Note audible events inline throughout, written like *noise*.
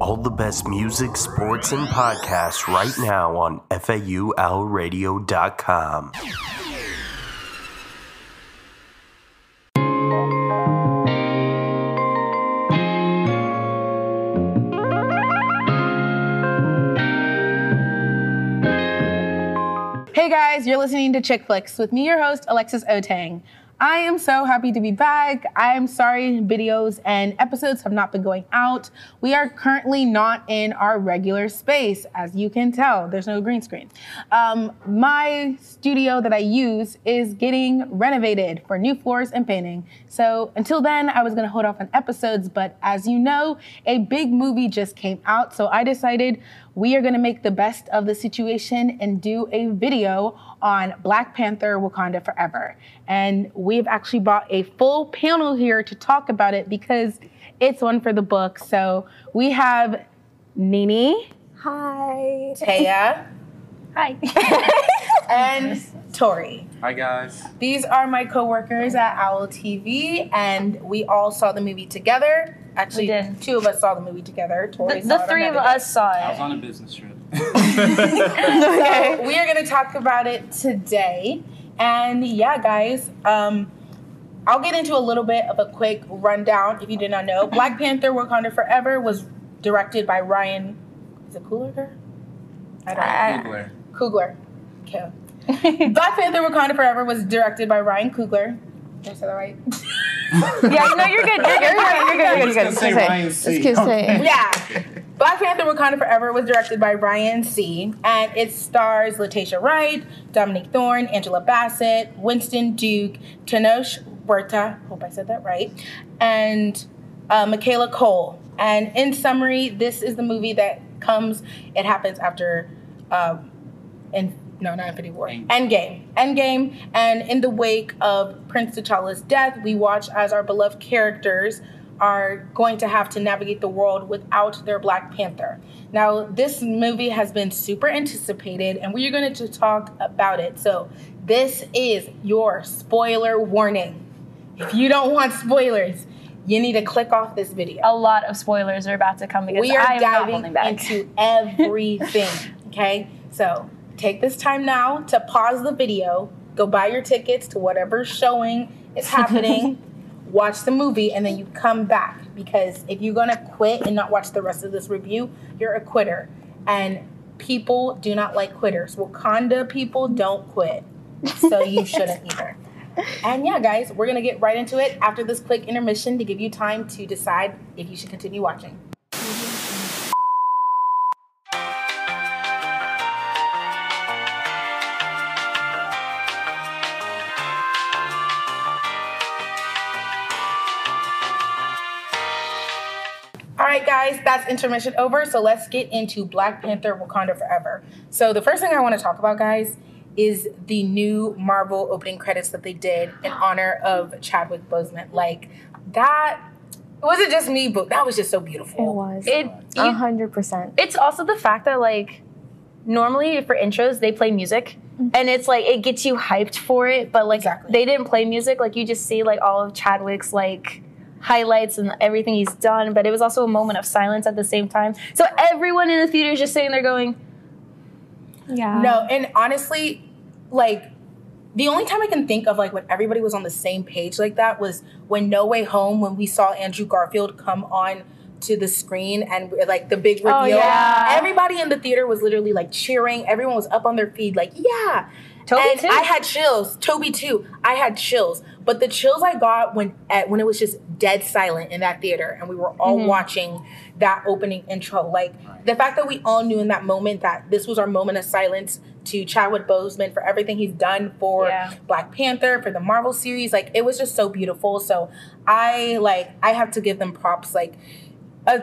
All the best music, sports, and podcasts right now on FAULradio.com. Hey guys, you're listening to Chick Flicks with me, your host, Alexis Otang. I am so happy to be back. I am sorry videos and episodes have not been going out. We are currently not in our regular space, as you can tell. There's no green screen. Um, my studio that I use is getting renovated for new floors and painting. So until then, I was gonna hold off on episodes, but as you know, a big movie just came out. So I decided we are gonna make the best of the situation and do a video on Black Panther Wakanda Forever. And we've actually brought a full panel here to talk about it because it's one for the book. So we have Nini, Hi. Taya, Hi. *laughs* and Tori. Hi guys. These are my coworkers at Owl TV, and we all saw the movie together. Actually, We did. two of us saw the movie together. Tori The, the three of us saw it. I was on a business trip. *laughs* So we are going to talk about it today. And yeah, guys, um, I'll get into a little bit of a quick rundown if you did not know. Black Panther Wakanda Forever was directed by Ryan. Is it Coogler? I don't know. I- Googler. Coogler. Okay. *laughs* Black Panther Wakanda Forever was directed by Ryan Coogler. Did I say that right? *laughs* yeah, no, you're good. You're good. You're good. You're good. I You're was good. gonna say Ryan C. Just say. yeah. Black Panther Wakanda Forever was directed by Ryan C. And it stars Letitia Wright, Dominique Thorne, Angela Bassett, Winston Duke, Tenoch Huerta, hope I said that right, and uh, Michaela Coel. And in summary, this is the movie that comes, it happens after, um, in, no, not Infinity War, Endgame. Endgame. Endgame. And in the wake of Prince T'Challa's death, we watch as our beloved characters are going to have to navigate the world without their Black Panther. Now, this movie has been super anticipated, and we are going to talk about it. So, this is your spoiler warning. If you don't want spoilers, you need to click off this video. A lot of spoilers are about to come because We are I am diving holding back. into *laughs* everything. okay, so take this time now to pause the video, go buy your tickets to whatever showing is *laughs* happening, watch the movie, and then you come back. Because if you're gonna quit and not watch the rest of this review, you're a quitter. And people do not like quitters. Wakanda people don't quit, so you *laughs* shouldn't either. And yeah, guys, we're gonna get right into it after this quick intermission to give you time to decide if you should continue watching. Guys, that's intermission over. So let's get into Black Panther Wakanda Forever. So, the first thing I want to talk about, guys, is the new Marvel opening credits that they did in honor of Chadwick Boseman. Like, that it wasn't just me, but that was just so beautiful. It was. It, A hundred percent. it's also the fact that like normally for intros they play music mm-hmm. and it's like it gets you hyped for it but like Exactly. they didn't play music like you just see like all of chadwick's like highlights and everything he's done but it was also a moment of silence at the same time so everyone in the theater is just sitting there going Yeah. No, and honestly, like the only time I can think of like when everybody was on the same page like that was when No Way Home when we saw Andrew Garfield come on to the screen and like the big oh, reveal. Oh, yeah. Everybody in the theater was literally like cheering. Everyone was up on their feet like, yeah. Toby and too. I had chills. Toby too. I had chills. But the chills I got when at, when it was just dead silent in that theater and we were all Mm-hmm. watching that opening intro. Like the fact that we all knew in that moment that this was our moment of silence to Chadwick Boseman for everything he's done for Yeah. Black Panther, for the Marvel series. Like it was just so beautiful. So I like I have to give them props. Like a,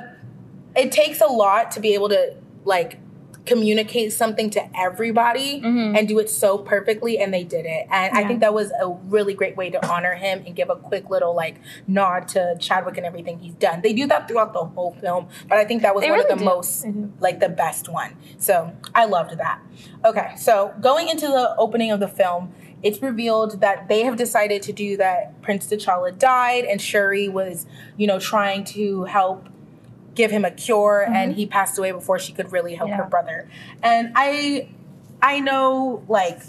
it takes a lot to be able to like communicate something to everybody Mm-hmm. and do it so perfectly and they did it. And i think that was a really great way to honor him and give a quick little like nod to chadwick and everything he's done. They do that throughout the whole film but i think that was They one really of the do. most like the best one. So i loved that. Okay so going into the opening of the film it's revealed that they have decided to do that prince t'challa died and shuri was you know trying to help give him a cure and Mm-hmm. he passed away before she could really help her brother. And I I know like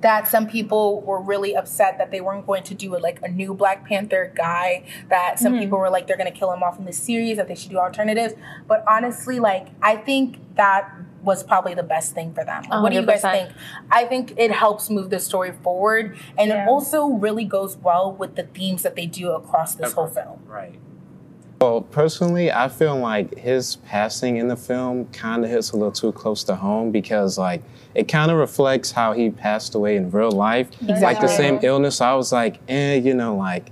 that some people were really upset that they weren't going to do it like a new Black Panther guy. That some Mm-hmm. people were like they're gonna kill him off in the series. That they should do alternatives. But honestly, like I think that was probably the best thing for them. What do you guys think? I think it helps move the story forward, and Yeah. it also really goes well with the themes that they do across this whole film. Right. Well, personally, I feel like his passing in the film kind of hits a little too close to home because, like, it kind of reflects how he passed away in real life. Like the same illness. I was like, eh, you know, like,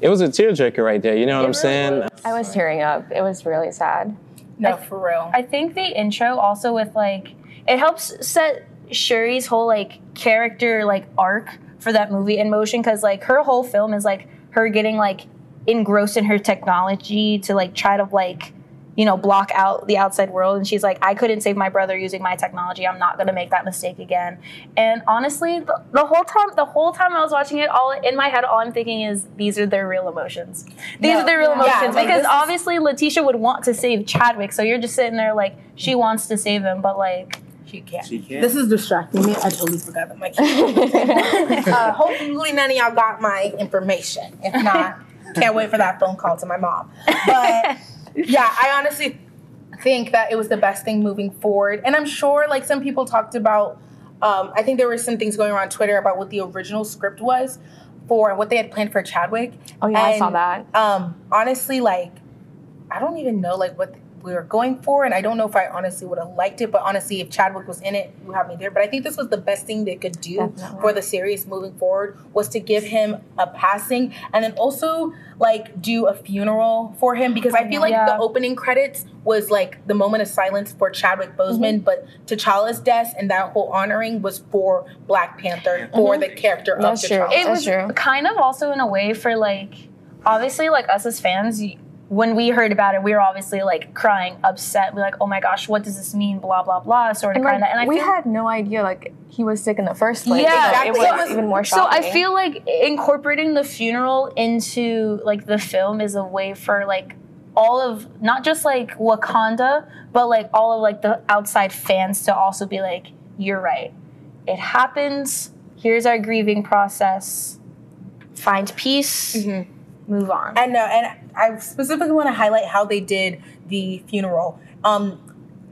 it was a tearjerker right there. You know what I'm saying? I was tearing up. It was really sad. No, I- for real. I think the intro also with like it helps set Shuri's whole like character like arc for that movie in motion because like her whole film is like her getting like engrossed in her technology to like try to like you know block out the outside world and she's like I couldn't save my brother using my technology I'm not gonna make that mistake again and honestly the, the whole time the whole time I was watching it all in my head all I'm thinking is these are their real emotions these No. are their real Yeah. emotions Yeah, like, because is- obviously Letitia would want to save Chadwick so you're just sitting there like she wants to save him but like She can't. She can't. This is distracting me. I totally forgot that my *laughs* uh, hopefully, none of y'all got my information. If not, can't wait for that phone call to my mom. But *laughs* yeah, I honestly think that it was the best thing moving forward. And I'm sure, like some people talked about, um, I think there were some things going around Twitter about what the original script was for and what they had planned for Chadwick. Oh, yeah, I saw that. Um, honestly, like I don't even know like what we were going for, and I don't know if I honestly would have liked it. But honestly, if Chadwick was in it, you have me there. But I think this was the best thing they could do Definitely. for the series moving forward was to give him a passing, and then also like do a funeral for him because I feel like Yeah. the opening credits was like the moment of silence for Chadwick Boseman, mm-hmm. but T'Challa's death and that whole honoring was for Black Panther for mm-hmm. the character That's of true. T'Challa. it That's was true. kind of also in a way for like obviously like us as fans y- when we heard about it we were obviously like crying upset we're like oh my gosh what does this mean blah blah blah sort of kind of and I we feel had no idea like he was sick in the first place. Yeah, so it was So- even more shocking. so. I feel like incorporating the funeral into like the film is a way for like all of not just like Wakanda, but like all of like the outside fans to also be like, you're right. It happens. Here's our grieving process. Find peace. Mm-hmm. Move on. And know, and I specifically want to highlight how they did the funeral. Um,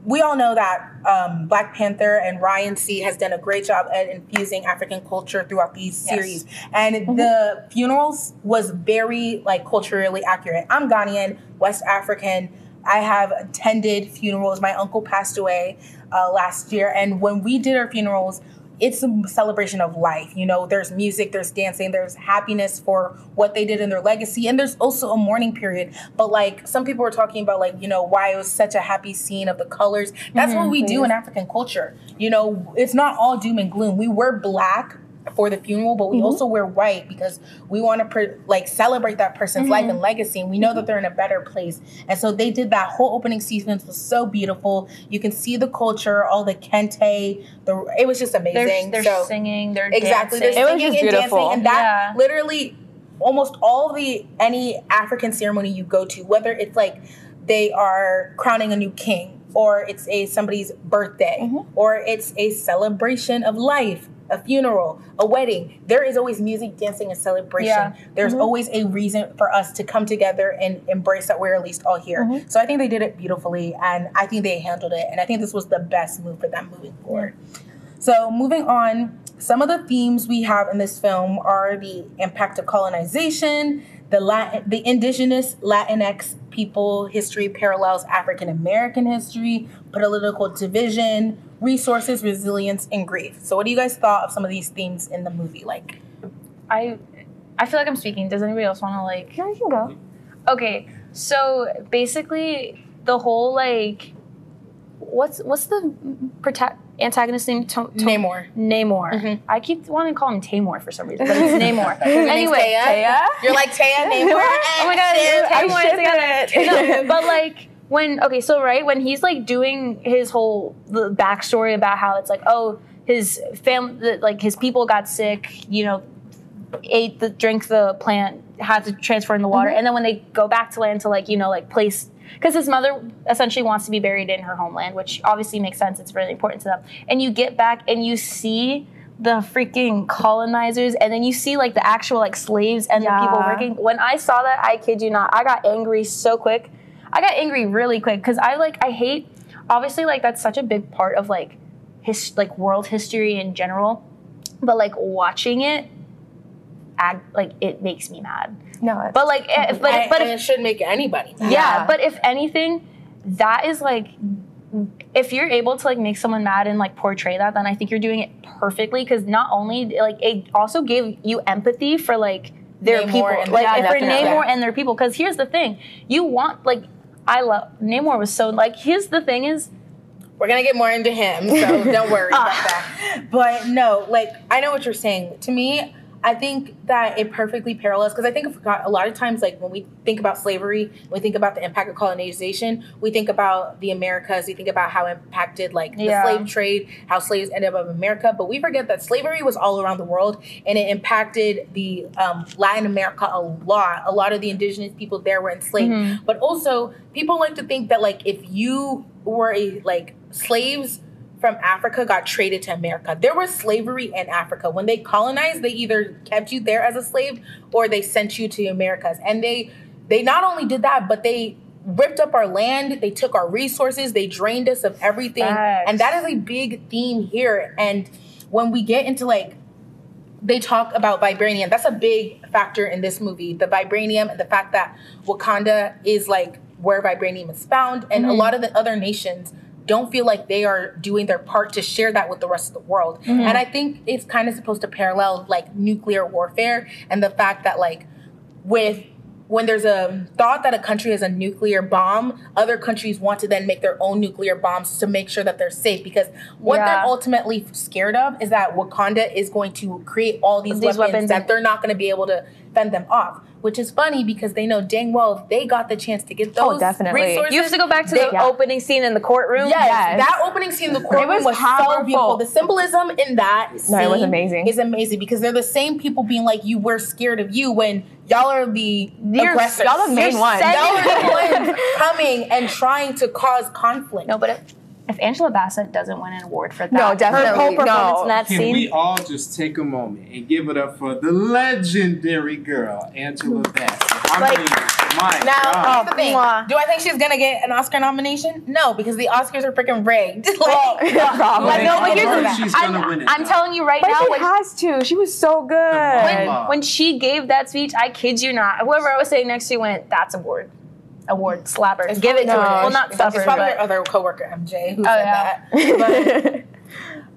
we all know that um, Black Panther and Ryan C has done a great job at infusing African culture throughout these Yes. series, and the funerals was very like culturally accurate. I'm Ghanaian, West African. I have attended funerals. My uncle passed away uh, last year, and when we did our funerals, it's a celebration of life. You know, there's music, there's dancing, there's happiness for what they did in their legacy, and there's also a mourning period. But like some people were talking about, like, you know, why it was such a happy scene of the colors. That's what we do mm-hmm. in African culture. You know, it's not all doom and gloom. We wear black for the funeral, but we also wear white because we want to per- like celebrate that person's life and legacy, and we know that they're in a better place. And so they did that whole opening sequence was so beautiful. You can see the culture, all the kente. The it was just amazing. they're, they're so singing, they're exactly, dancing. they're It was singing just and beautiful. dancing, and that Yeah. literally almost all the any African ceremony you go to, whether it's like they are crowning a new king, or it's a somebody's birthday, Mm-hmm. or it's a celebration of life, a funeral, a wedding. There is always music, dancing, and celebration. Yeah. There's always a reason for us to come together and embrace that we're at least all here. Mm-hmm. So I think they did it beautifully, and I think they handled it, and I think this was the best move for them moving forward. So moving on, some of the themes we have in this film are the impact of colonization, the Latin, the indigenous Latinx people history parallels African American history, political division, resources, resilience, and grief. So, what do you guys thought of some of these themes in the movie? Like, I I feel like I'm speaking. Does anybody else want to like Yeah, you can go. Okay, so basically, the whole like, what's what's the prota- antagonist name? To- to- Namor. Namor. Mhm. I keep wanting to call him Tamor for some reason, but it's *laughs* Namor. name's anyway, Taya? You're like Taya Namor. *laughs* oh my god, Ship. Tamor I'm shipping together. it. No, but like when okay, so right when he's like doing his whole the backstory about how it's like oh his family like his people got sick, you know, ate the drink the plant had to transfer in the water, mm-hmm. and then when they go back to land to like you know like place because his mother essentially wants to be buried in her homeland, which obviously makes sense. It's really important to them. And you get back and you see the freaking colonizers, and then you see like the actual like slaves and the people working. When I saw that, I kid you not, I got angry so quick. I got angry really quick because I like I hate. Obviously, like that's such a big part of like his like world history in general, but like watching it, add like it makes me mad. No, it's- But like, if, but I- if, but if, it should make anybody. mad. yeah, Yeah. but if anything, that is like, if you're able to like make someone mad and like portray that, then I think you're doing it perfectly. Because not only like it also gave you empathy for like their Namor people, and- like Yeah, for definitely. Namor and their people. Because here's the thing, you want like. I love Namor was so like here's the thing is We're gonna get more into him, so don't worry about *laughs* that. But no, like I know what you're saying. To me, I think that it perfectly parallels because I think a lot of times, like when we think about slavery, we think about the impact of colonization. We think about the Americas. We think about how it impacted like the Yeah. slave trade, how slaves ended up in America. But we forget that slavery was all around the world, and it impacted the um, Latin America a lot. A lot of the indigenous people there were enslaved. But also, people like to think that like if you were a like slaves from Africa got traded to America. There was slavery in Africa. When they colonized, they either kept you there as a slave or they sent you to Americas. And they they not only did that, but they ripped up our land, they took our resources, they drained us of everything. Facts. And that is a big theme here. And when we get into like they talk about vibranium. That's a big factor in this movie. The vibranium and the fact that Wakanda is like where vibranium is found, and a mm-hmm. lot of the other nations don't feel like they are doing their part to share that with the rest of the world. Mm-hmm. And I think it's kind of supposed to parallel like nuclear warfare and the fact that like with when there's a thought that a country has a nuclear bomb, other countries want to then make their own nuclear bombs to make sure that they're safe. Because what Yeah. they're ultimately scared of is that Wakanda is going to create all these, These weapons, weapons that they're not going to be able to fend them off. Which is funny because they know dang well if they got the chance to get oh, those Oh, definitely. resources. you have to go back to they- the opening scene in the courtroom. Yes, Yes. that opening scene in the courtroom was was, so powerful. beautiful. The symbolism in that No, it was amazing. Is amazing because they're the same people being like, "You were scared of you" when y'all are the You're- aggressors. y'all the main You're ones. Y'all *laughs* are the ones coming and trying to cause conflict. No, but if Angela Bassett doesn't win an award for that, No, her definitely, whole performance no. in that Can scene, we all just take a moment and give it up for the legendary girl, Angela hmm. Bassett? I Like- mean, my Now, God. here's the thing. Do I think she's gonna get an Oscar nomination? No, because the Oscars are freaking rigged. *laughs* like, Probably. *laughs* Like, no, but here's course the- she's I'm, win it, I'm though. telling you right But now, she when, has to. She was so good. When- when, when she gave that speech, I kid you not, whoever I was sitting next to went, "That's a award, award, slapper, give it to her." Well, not slapper, it's probably other coworker MJ who Oh, said yeah. that. *laughs*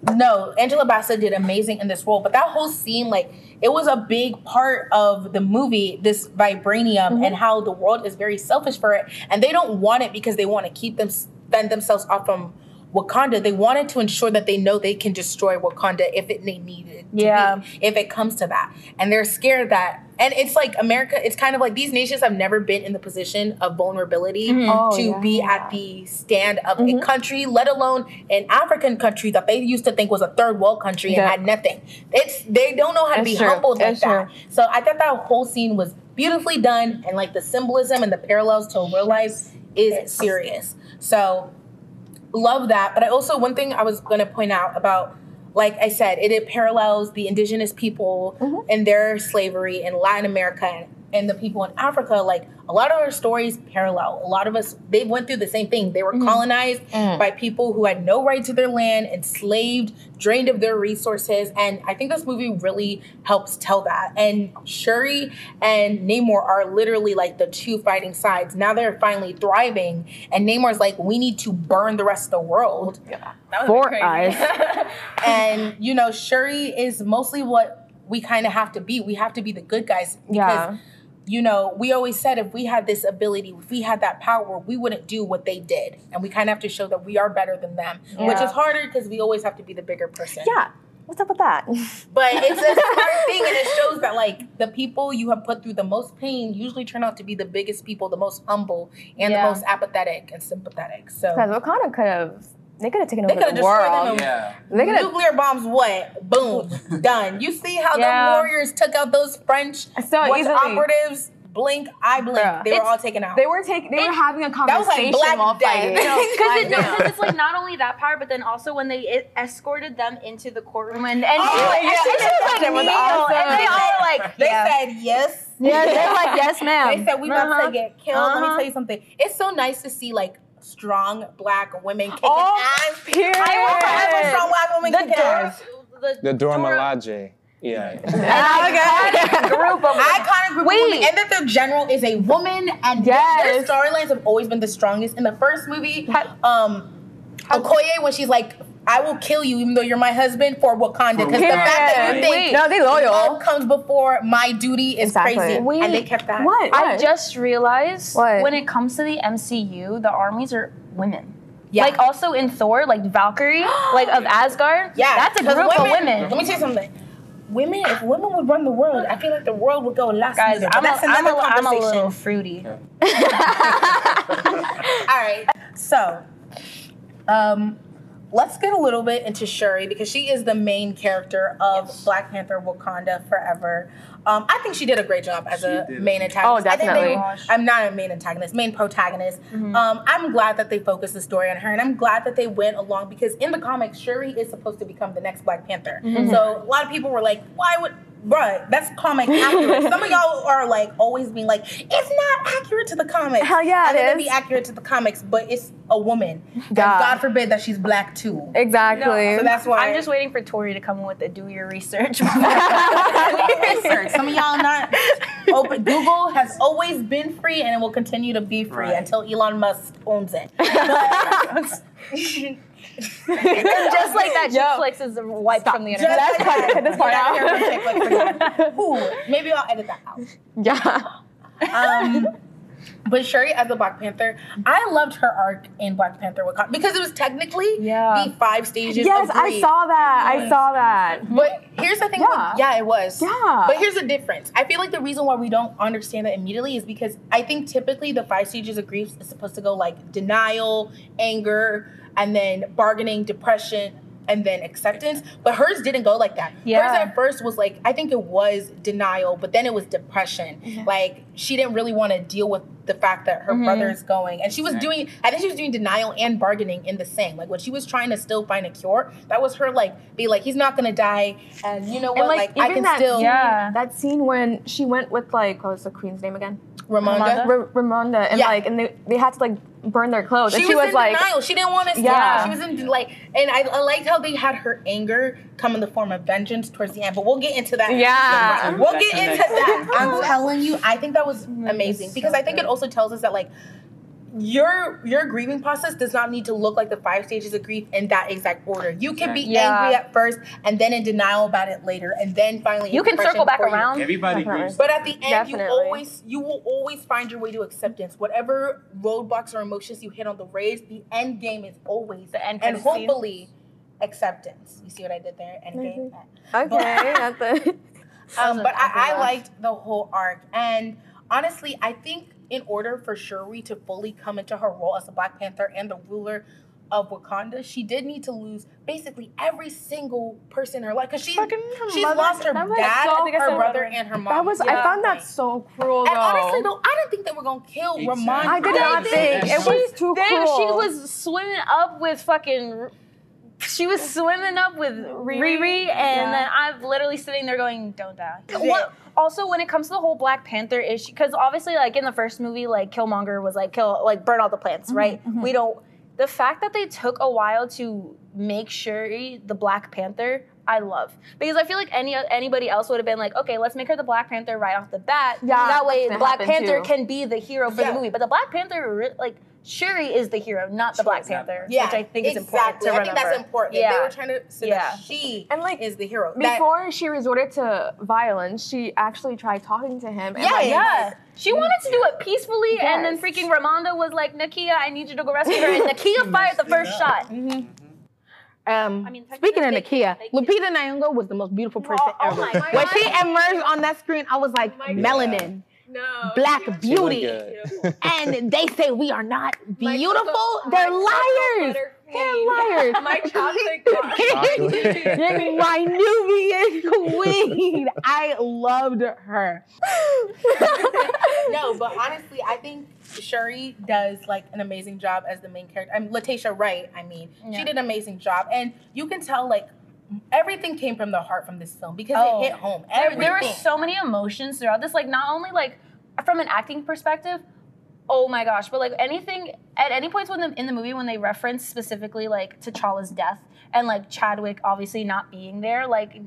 But no, Angela Bassett did amazing in this role. But that whole scene, like, it was a big part of the movie. This vibranium mm-hmm. and how the world is very selfish for it, and they don't want it because they want to keep them fend themselves off from Wakanda. They wanted to ensure that they know they can destroy Wakanda if it they need it. to Yeah. be, if it comes to that, and they're scared that. And it's like America. It's kind of like these nations have never been in the position of vulnerability Oh, to be yeah. at the stand of a country, let alone an African country that they used to think was a third world country and had nothing. It's they don't know how to be true. humbled like It's that. So I thought that whole scene was beautifully done, and like the symbolism and the parallels to real life is serious. So love that. But I also one thing I was going to point out about. Like I said, it, it parallels the indigenous people mm-hmm. and their slavery in Latin America and, the people in Africa. Like a lot of our stories parallel. A lot of us they went through the same thing. They were mm. colonized mm. by people who had no right to their land, enslaved, drained of their resources. And I think this movie really helps tell that. And Shuri and Namor are literally like the two fighting sides. Now they're finally thriving, and Namor's like, we need to burn the rest of the world. That was Four crazy. eyes. *laughs* and you know, Shuri is mostly what we kind of have to be. We have to be the good guys because Yeah. You know, we always said if we had this ability, if we had that power, we wouldn't do what they did. And we kind of have to show that we are better than them, which is harder because we always have to be the bigger person. Yeah. What's up with that? *laughs* But it's a smart thing and it shows that like the people you have put through the most pain usually turn out to be the biggest people, the most humble and Yeah. the most apathetic and sympathetic. So Because Wakanda could have, they could have taken They over coulda the destroyed world. them. Yeah. They could have. nuclear bombs what? Boom. *laughs* Done. You see how Yeah. the warriors took out those French So West easily. operatives? blink, I blink. Bruh. They were It's- all taken out. They were taking. They were having a conversation that was like conversation Black while Death. fighting. *laughs* Because it, Like, no, 'cause it's like not only that part, but then also when they it escorted them into the courtroom and, and, Oh, and yeah, she was like, was awesome. and they all like, they yeah. said yes. yeah, they're like, yes, ma'am. They said we about Uh-huh. to get killed. Let me Uh-huh. tell you something. It's so nice to see like strong black women kicking Oh, ass. period. I will forever strong black women the kicking Dora, ass. the, The Dora Dora- Milaje. Yeah. *laughs* iconic group of Iconic group Wait. of women, and that their general is a woman, and their- Yes. their storylines have always been the strongest. In the first movie, um, Okoye, when she's like, "I will kill you, even though you're my husband for Wakanda," because the fact that you Period. think Wait. No, they love loyal. comes before my duty is Exactly. crazy, Wait. and they kept that. What? I What? just realized What? when it comes to the MCU, the armies are women. Yeah. Like also in Thor, like Valkyrie, *gasps* like of Asgard. Yeah, that's a 'cause group of women. Let me tell you something. Women, if women would run the world, I feel like the world would go a lot Guys, smoother. But I'm a, that's I'm, another a, I'm a conversation. little fruity. *laughs* All right. So, um, let's get a little bit into Shuri because she is the main character of Black Panther Wakanda Forever. Um, I think she did a great job as a did. main antagonist. Oh, I think definitely. they- I'm not a main antagonist, main protagonist. Um, I'm glad that they focused the story on her, and I'm glad that they went along because in the comics, Shuri is supposed to become the next Black Panther. So a lot of people were like, "Why would?" Bruh, that's comic accurate. Some of *laughs* y'all are like always being like, "It's not accurate to the comics." Hell yeah, and it then be accurate to the comics, but it's a woman. God. God forbid that she's black too. Exactly. So that's why I'm just waiting for Tori to come in with the do your research. *laughs* *laughs* research. Some of y'all not open. Google has always been free and it will continue to be free Right. until Elon Musk owns it. And just like that. Chick Flicks is wiped from the internet. Just Let's cut- this part out. here with Chick Flicks again. Ooh, maybe I'll edit that out. yeah. Um, *laughs* but Shuri as the Black Panther, I loved her arc in Black Panther Wakanda because it was technically Yeah. the five stages. Yes, of I saw that. I saw that. But here's the thing. Yeah. With, yeah, it was. Yeah. But here's the difference. I feel like the reason why we don't understand that immediately is because I think typically the five stages of grief is supposed to go like denial, anger, and then bargaining, depression, and then acceptance. But hers didn't go like that. Yeah. Hers at first was like I think it was denial, but then it was depression. Like she didn't really want to deal with the fact that her mm-hmm. brother is going, and she was doing. I think she was doing denial and bargaining in the same. Like when she was trying to still find a cure, that was her like be like he's not gonna die, and you know what? And Like, like, I even can that still Yeah. that scene when she went with like what was the queen's name again? Ramonda. R- Ramonda, and Yeah. like, and they, they had to like burn their clothes, She, and she was, was, in like, denial. She didn't want to. Yeah. Yeah. She was in like, and I, I liked how they had her anger come in the form of vengeance towards the end. But we'll get into that. Yeah. we'll get into that. I'm *laughs* telling you, I think that was amazing because I think it also tells us that like. Your your grieving process does not need to look like the five stages of grief in that exact order. You can be Yeah. angry at first and then in denial about it later, and then finally You can circle back before you- around. Everybody Definitely. grieves. but at the end, Definitely. you always you will always find your way to acceptance. Whatever roadblocks or emotions you hit on the race, the end game is always The end and credit scene. hopefully acceptance. You see what I did there? End game. okay, *laughs* that's. Um, but I, I *laughs* liked the whole arc, and honestly, I think in order for Shuri to fully come into her role as the Black Panther and the ruler of Wakanda, she did need to lose basically every single person in her life because she Fucking her she's mother- lost her dad, so- I think I her said brother, and her mom. That was. I found that so cruel. And though. honestly, though, I didn't think they were gonna kill Exactly. Ramon. I did not think it was too They- cruel. she was swimming up with fucking. She was swimming up with Riri, and Yeah. then I'm literally sitting there going, "Don't die." What, also, when it comes to the whole Black Panther issue, because obviously, like in the first movie, like Killmonger was like kill, like burn all the plants, right? We don't. The fact that they took a while to make Shuri the Black Panther, I love because I feel like any anybody else would have been like, okay, let's make her the Black Panther right off the bat. Yeah, that way, Black Panther too. can be the hero for Yeah. the movie. But the Black Panther, like Shuri, is the hero, not the Black Panther, Yeah, which I think is important to I think that's important. Yeah. They were trying to say Yeah. that she And, like, is the hero. That- Before she resorted to violence, she actually tried talking to him. And Yeah, like, Yeah. She wanted to do it peacefully, and then freaking Ramonda was like, Nakia, I need you to go rescue her. And *laughs* Nakia fired the first shot. Um, I mean, speaking of they- Nakia, Lupita Nyong'o was the most beautiful person oh ever. my when she emerged on that screen, I was like, God. melanin. No. Black She beauty. good. and they say we are not *laughs* beautiful. choco- They're my *laughs* liars. They're liars. *laughs* My chocolate bar. My Nubian queen. I loved her. no, but honestly, I think Shuri does like an amazing job as the main character. I'm Letitia Wright. I mean, she did an amazing job, and you can tell like everything came from the heart from this film because Oh. it hit home. there, Everything. there were so many emotions throughout this like not only like from an acting perspective oh my gosh but like anything at any points when the, in the movie when they reference specifically like t'challa's death and like chadwick obviously not being there like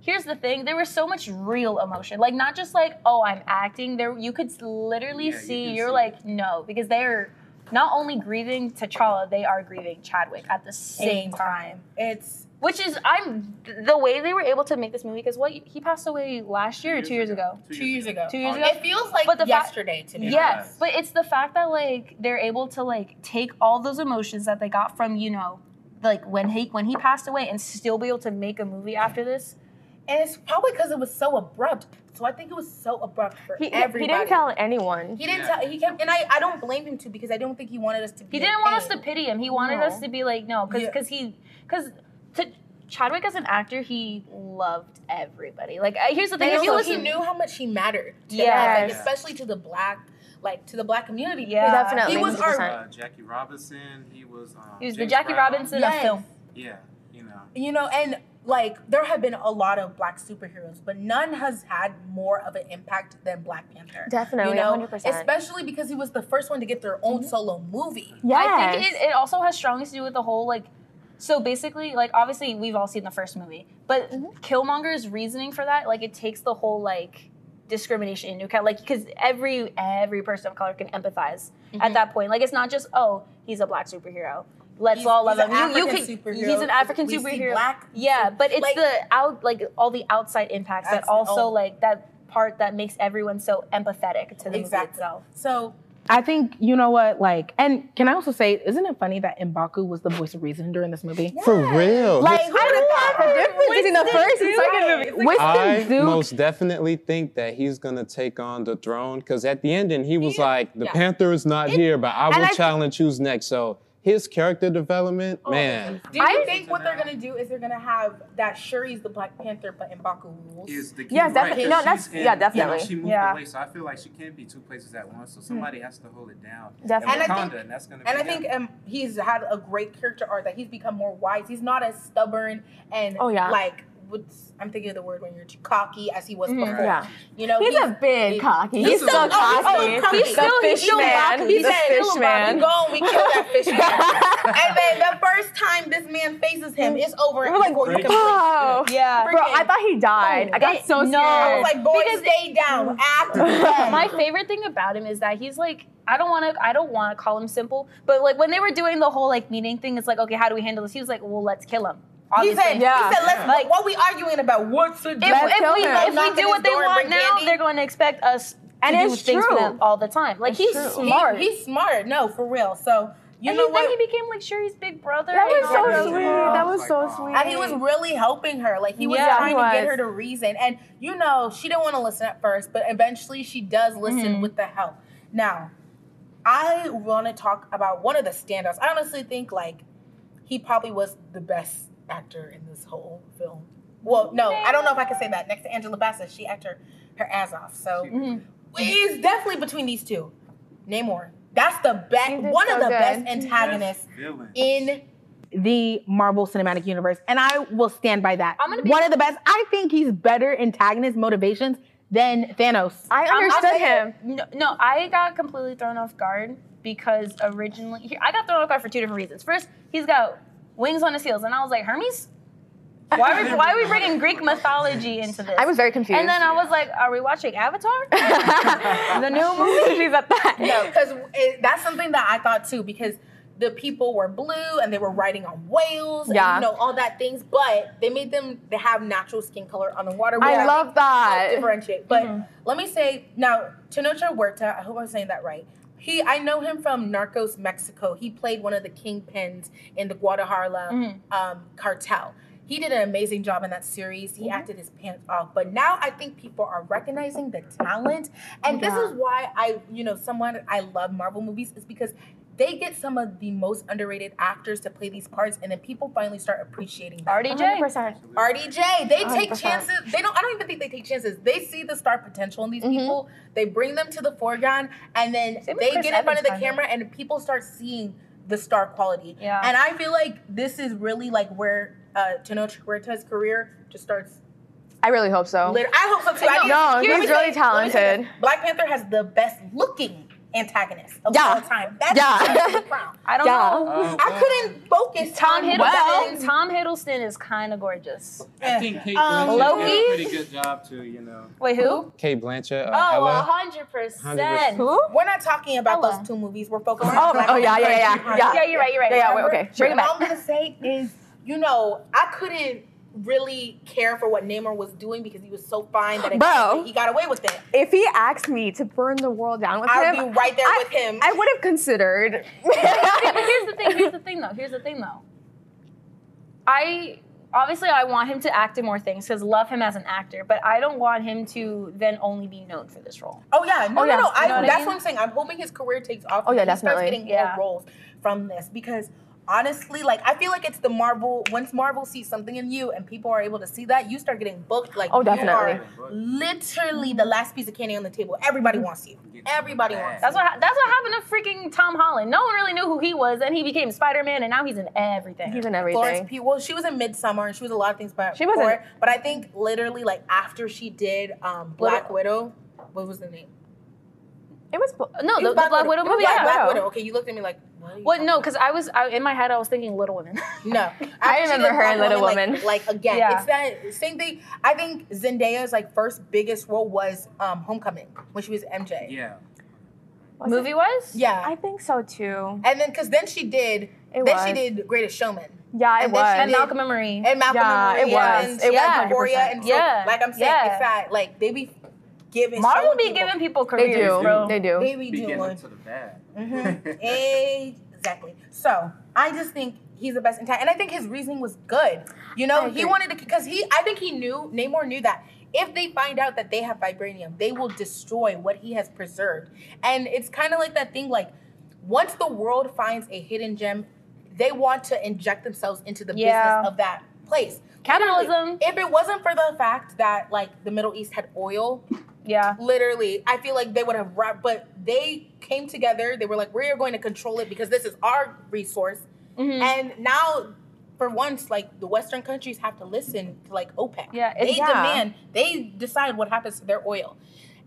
here's the thing there was so much real emotion like not just like oh i'm acting there you could literally Yeah, see can you're see like no because they're not only grieving t'challa they are grieving chadwick at the same same time time. It's which is I'm the way they were able to make this movie because what he passed away last year or two years ago. two years ago. Two years ago? It feels like But the fact- yesterday to me. Yes, but it's the fact that like they're able to like take all those emotions that they got from you know like when he when he passed away and still be able to make a movie after this. And it's probably because it was so abrupt. So I think it was so abrupt for He, he didn't tell anyone. He didn't Yeah. tell. He kept, and I, I don't blame him too because I don't think he wanted us to. be He didn't want us to pity him. He wanted No. us to be like no, because Yeah. because he because to Chadwick as an actor he loved everybody. Like uh, here's the thing: And if you also, he knew how much he mattered. To Yes. us, like, especially to the black, like to the black community. Yeah. because Definitely, He was our. Uh, Jackie Robinson. He was. Um, he was the Jackie Brown. Robinson Yes. of film. Yeah, you know. You know, and like there have been a lot of black superheroes, but none has had more of an impact than Black Panther. Definitely, you know, 100%. especially because he was the first one to get their own solo movie. Yeah, I think it, it also has strongly to do with the whole like. So basically, like obviously we've all seen the first movie, but mm-hmm. Killmonger's reasoning for that, like it takes the whole like discrimination into account, like because every every person of color can empathize at mm-hmm. that point. Like it's not just oh he's a black superhero. Let's He's- all love he's him. an You, you African superhero. he's an African We see superhero. black- yeah, but it's like- the out like all the outside impacts that also oh. like that part that makes everyone so empathetic to the movie itself. So I think you know what, like, and can I also say, isn't it funny that Mbaku was the voice of reason during this movie? For real. Like, His- who would have thought the difference between the first and second movie? Winston I Duke. most definitely think that he's gonna take on the throne because at the ending he was like, "The yeah. Panther is not here, but I will I- challenge who's next." So his character development, man, Do you I- think what they're gonna do is they're gonna have that Shuri's the Black Panther, but Mbaku rules? Is the key Yes, right, definitely. 'cause No, she's that's- in- yeah, you know, definitely. she moved Yeah. away, so I feel like she can't be two places at once. So somebody has to hold it down. Definitely. And And I Wakanda, think- and that's gonna be And I them. think um, he's had a great character arc that he's become more wise. He's not as stubborn and Oh, yeah. like what's I'm thinking of the word when you're too cocky as he was mm-hmm. before. Yeah. You know, He's a big he- cocky. he's He's, still- so oh, he's cocky. still cocky. He's He's still still- fish he's still man. Mbaku. He's He a said, fish "Little Mbaku, man. Go and we kill that *laughs* fish man. and then the first time this man faces him, it's over. We were like, before oh. Yeah. Bro, I thought he died. I got It- so no. I was like, boy, Because- stay down. *laughs* Act *laughs* dead. my favorite thing about him is that he's like I don't want to I don't want to call him simple, but like when they were doing the whole like meeting thing, it's like okay, how do we handle this? He was like, well, let's kill him. He Obviously. said, Yeah. he said, let's, Like- what we arguing about? What's a if, if we, if we do what they want now, candy. they're going to expect us And to do it's things for true. them all the time. Like It's he's true. He- smart. he's smart. No, for real. So you and know he, what? then he became like Shuri's big brother. That was so all sweet. Yeah. That was so wow. sweet. and he was really helping her. Like he was Yeah, trying he to get her to reason. And you know, she didn't want to listen at first, but eventually she does listen Mhm. with the help. Now, I want to talk about one of the standouts. I honestly think like he probably was the best actor in this whole film. Well, no, I don't know if I can say that. Next to Angela Bassett, she acted her, her ass off. So Mhm. it's definitely between these two. Namor. That's the best, one so of the good. best antagonists Villain. in the Marvel Cinematic Universe, and I will stand by that. I'm gonna be- One of the best. I think he's better antagonist motivations than Thanos. I understood him. No, no, I got completely thrown off guard because originally here, I got thrown off guard for two different reasons. First, he's got wings on his heels, and I was like, Hermes. Why are we, why are we bringing Greek mythology into this? I was very confused. and then I was like, are we watching Avatar? *laughs* the new movie. She's at that. no, because that's something that I thought too. Because the people were blue and they were riding on whales, Yeah. and you know all that things, but they made them they have natural skin color on the water. which I love that. differentiate. But mm-hmm. let me say now, Tenoch Huerta. I hope I'm saying that right. He, I know him from Narcos Mexico. He played one of the kingpins in the Guadalajara Mhm. um, cartel. he did an amazing job in that series. He acted his pants off. But now I think people are recognizing the talent. And this is why I, you know, someone I love Marvel movies is because they get some of the most underrated actors to play these parts, and then people finally start appreciating them. RDJ. 100%. RDJ, they take 100%. chances. They don't. I don't even think they take chances. They see the star potential in these people. They bring them to the foreground, and then Same they Chris get in front of the camera, and people start seeing the star quality. Yeah. And I feel like this is really like where uh, Tenoch Huerta's career just starts. I really hope so. Lit- I hope so too. I need- No, he's really let me say this. talented. Black Panther has the best looking antagonist of Yeah. all time. That's Yeah. the crown. *laughs* I don't Yeah. know. Uh, I couldn't focus. Tom Hiddleston. well. Tom Hiddleston is kind of gorgeous. I think Kate Um, Blanchett Loki? did a pretty good job too. You know. Wait, who? Cate Blanchett, uh, Oh, Ella. hundred percent. Who? We're not talking about Ella. those two movies. We're focusing Oh, on Black oh, yeah, Panther yeah, yeah, and yeah. Yeah, you're right. You're right. Yeah, yeah, wait, okay. Bring it What back. I'm gonna say is, you know, I couldn't really care for what Namor was doing because he was so fine that it Bro. he got away with it. If he asked me to burn the world down with I him, would be right there I, with him. I would have considered. but *laughs* here's the thing. Here's the thing, though. Here's the thing, though. I obviously I want him to act in more things because love him as an actor, but I don't want him to then only be known for this role. oh yeah, no, Oh, yeah. no, no. I, You know what I that's mean? what I'm saying. I'm hoping his career takes off. Oh, yeah, and he starts definitely. getting Yeah. more roles from this because. Honestly, like I feel like it's the Marvel. Once Marvel sees something in you and people are able to see that, you start getting booked. Like Oh, you definitely. are literally the last piece of candy on the table. Everybody wants you. Everybody wants. That's you. what that's what happened to freaking Tom Holland. No one really knew who he was, and he became Spider Man, and now he's in everything. He's in Florence everything. Pugh. Well, she was in Midsommar and she was a lot of things, but She wasn't- But I think literally like after she did um, Black Widow, what was the name? It was. no, It the, was the Black, Widow It was movie. Black, Yeah. Black Widow. Widow. Okay, you looked at me like, what? are you What? No, because I was I, in my head I was thinking Little Women. *laughs* no. I After remember her in Black Little like- Woman. Like, again, Yeah. it's that same thing. I think Zendaya's like first biggest role was um, Homecoming when she was MJ. Yeah. was Movie it? wise? Yeah. I think so too. and then because then she did, It then she did Greatest Showman. Yeah, it And was. And did- Malcolm and Marie. and Malcolm Yeah, and it was. and It yeah, was Euphoria 100%. and so, Yeah. like I'm saying, Yeah. it's that like they be giving Marvel be people- giving people They careers, do. bro. They do. they be Be getting doing into the bag. Mhm. *laughs* exactly. So I just think he's the best in time, and I think his reasoning was good. You know, he wanted to because he. I think he knew Namor knew that if they find out that they have vibranium, they will destroy what he has preserved, and it's kind of like that thing like once the world finds a hidden gem, they want to inject themselves into the Yeah. business of that place. Capitalism. Literally, If it wasn't for the fact that like the Middle East had oil, Yeah. literally, I feel like they would have wrapped. But they came together. They were like, "We are going to control it because this is our resource." Mhm. And now, for once, like the Western countries have to listen to like OPEC. Yeah, they Yeah. demand. They decide what happens to their oil,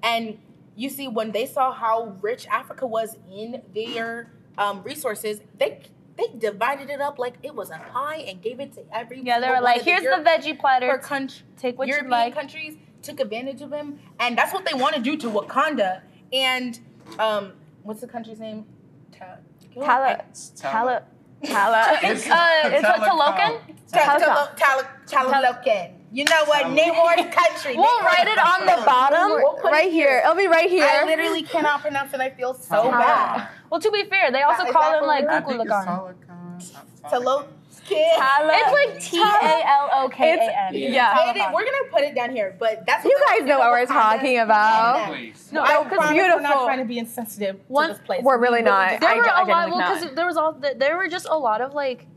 and you see when they saw how rich Africa was in their um, resources, they they divided it up like it was a pie and gave it to every. Yeah, they were like, here's Europe- the veggie per platter. country. Take what you like. countries took advantage of him, and that's what they want to do to Wakanda. And um, what's the country's name? Ta- Tala. Tala. Tala. It's, uh, it's what, Talokan? Talokan. You know what? Namor's country. We'll write it on the bottom. We'll put right here. It'll be right here. I literally cannot pronounce it. I feel so bad. Well, to be fair, they also call him like what I think it's Kukulakan. Talakan. Talokan. It's like T A L O K A N. Yeah. It is- We're gonna put it down here, but that's You guys know what we're talking about. No, I because promise we're not trying to be insensitive One- to this place. We're really not. there I were gen- I a lot. Well, because there was all there were just a lot of like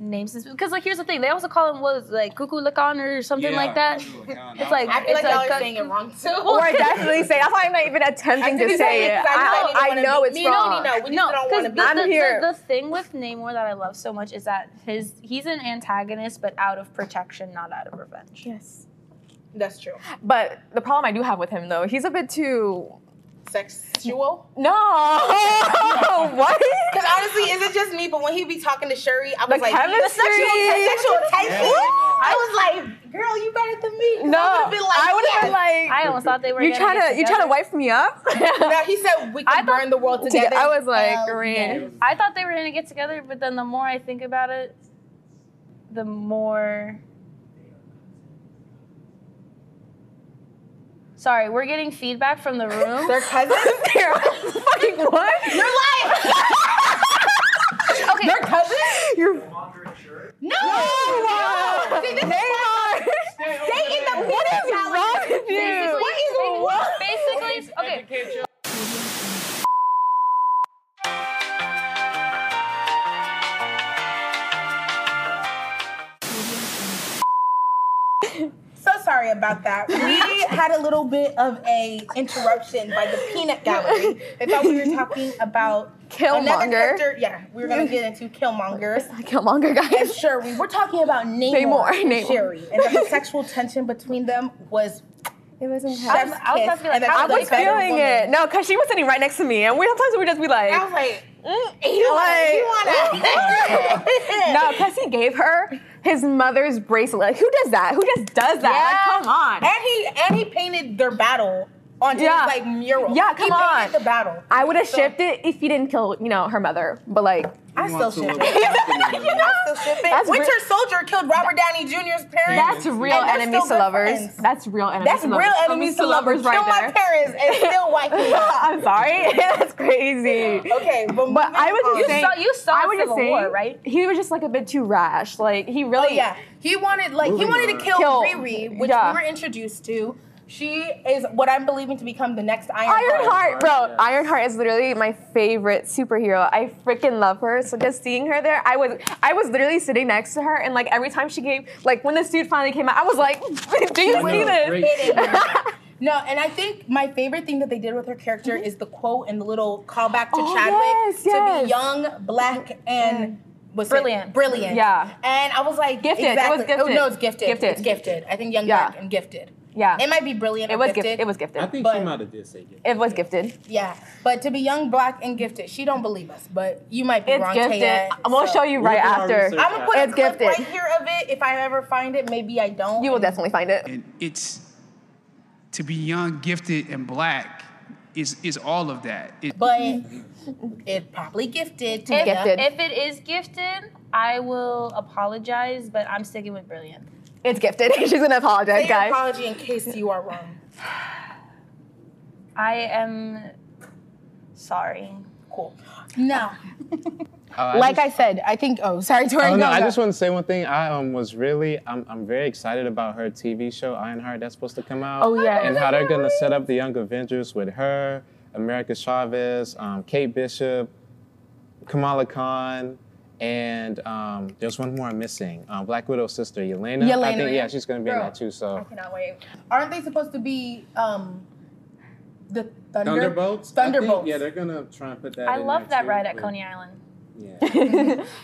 names because like here's the thing they also call him was like Kukulakan or something Yeah, like that. It's like I feel like it's y'all like are saying it wrong too. *laughs* Or I definitely say. That's why I'm not even attempting to say it. I, I know it's me, No, wrong. no, we just no, don't want to be. the, I'm the, here. The, the thing with Namor that I love so much is that his he's an antagonist, but out of protection, not out of revenge. Yes. That's true. But the problem I do have with him though, he's a bit too. Sexual. No. *laughs* what? Because honestly, is it just me? But when he be talking to Shuri, I was The like, chemistry. the sexual, sexual tension. Yeah, yeah. I was like, girl, you better than me. No. I would have been like, I would have yes. been like. I almost thought they were. you gonna trying get to you trying to together. wife me up? *laughs* No, he said we I can burn the world Together- together. I was like, Hell Green. I thought they were gonna get together, but then the more I think about it, the more. Sorry, we're getting feedback from the room. They're cousins. *laughs* They're fucking what? You're lying. okay, They're cousins. You're No. Oh, Neymar. Stay in the what is wrong with you? Basically, okay. So sorry about that. *laughs* We had a little bit of a interruption by the peanut gallery. They thought we were *laughs* talking about Killmonger. character. Yeah, we were gonna get into Killmonger. *laughs* Killmonger, And guys. Shuri, we're talking about Namor, Namor, and Namor. Shuri, and the sexual tension between them was It was intense. I was- I was be like, how I was was better feeling it. No, because she was sitting right next to me, and we sometimes we just be like, I was like, mm, you like- wanna, you wanna. *laughs* *laughs* no, because he gave her his mother's bracelet. Like, who does that? Who just does that? Like, come on. And he and he painted their battle onto Yeah. his like mural. Yeah, he come on. the battle. I would have So- shipped it if he didn't kill, you know, her mother. But like, I still want ship *laughs* it. *laughs* You know, I still ship it. That's Winter re- Soldier killed Robert Downey Jr.'s parents. that's real enemies to lovers. friends. That's real enemies. That's to real lovers. enemies to lovers. right Kill my parents and *laughs* still wipe me out. I'm sorry. that's crazy. Okay, but, But I was just on. saying, saw- you saw I was just Civil saying, War, right? He was just like a bit too rash. Like he Oh really, yeah, he wanted like he wanted to kill, Kill- Riri, which yeah. we were introduced to. She is what I'm believing to become the next Iron Ironheart, bro. Yeah. Ironheart is literally my favorite superhero. I freaking love her. So just seeing her there, I was I was literally sitting next to her, and like every time she gave, like when the suit finally came out, I was like, *laughs* "Do you see this?" *laughs* No, and I think my favorite thing that they did with her character mm-hmm. is the quote and the little callback to Oh, Chadwick yes, to yes. be young, black, and mm-hmm. was it- Brilliant. brilliant. Yeah. And I was like, Gifted. It Exactly. was gifted. Oh, no, it's gifted. Gifted. It's gifted. I think young, Yeah. black, and gifted. Yeah, It might be brilliant. it or was gifted. gifted. It was gifted. I think she might have did say it. it was gifted. Yeah, but to be young, black, and gifted, she don't believe us. But you might be It's wrong, gifted. Taya, We'll so- show you We'll right after. I'm gonna put It's a clip gifted. right here of it. If I ever find it, maybe I don't. You will definitely find it. and it's to be young, gifted, and black is is all of that. It, But it's probably gifted. If, Gifted. if it is gifted, I will apologize, but I'm sticking with brilliant. It's gifted. *laughs* She's gonna apologize, Say your guys. apology in case you are wrong. *sighs* I am sorry. Cool. No. Uh, *laughs* I Like just- I said, I think. Oh, sorry, Tori. Oh, go, no, I just want to say one thing. I um, was really, I'm, I'm very excited about her TV show, Ironheart, that's supposed to come out. Oh, yeah. And how they're going to set up the Young Avengers with her, America Chavez, um, Kate Bishop, Kamala Khan, and um, there's one more I'm missing. Um, Black Widow's sister, Yelena. I Yelena, think, yeah. yeah, she's going to be in that too. So I cannot wait. Aren't they supposed to be um the thunder Thunderbolts. I think, Thunderbolts. yeah, they're gonna try and put that. I in love there that too, ride at Coney Island. Yeah. *laughs*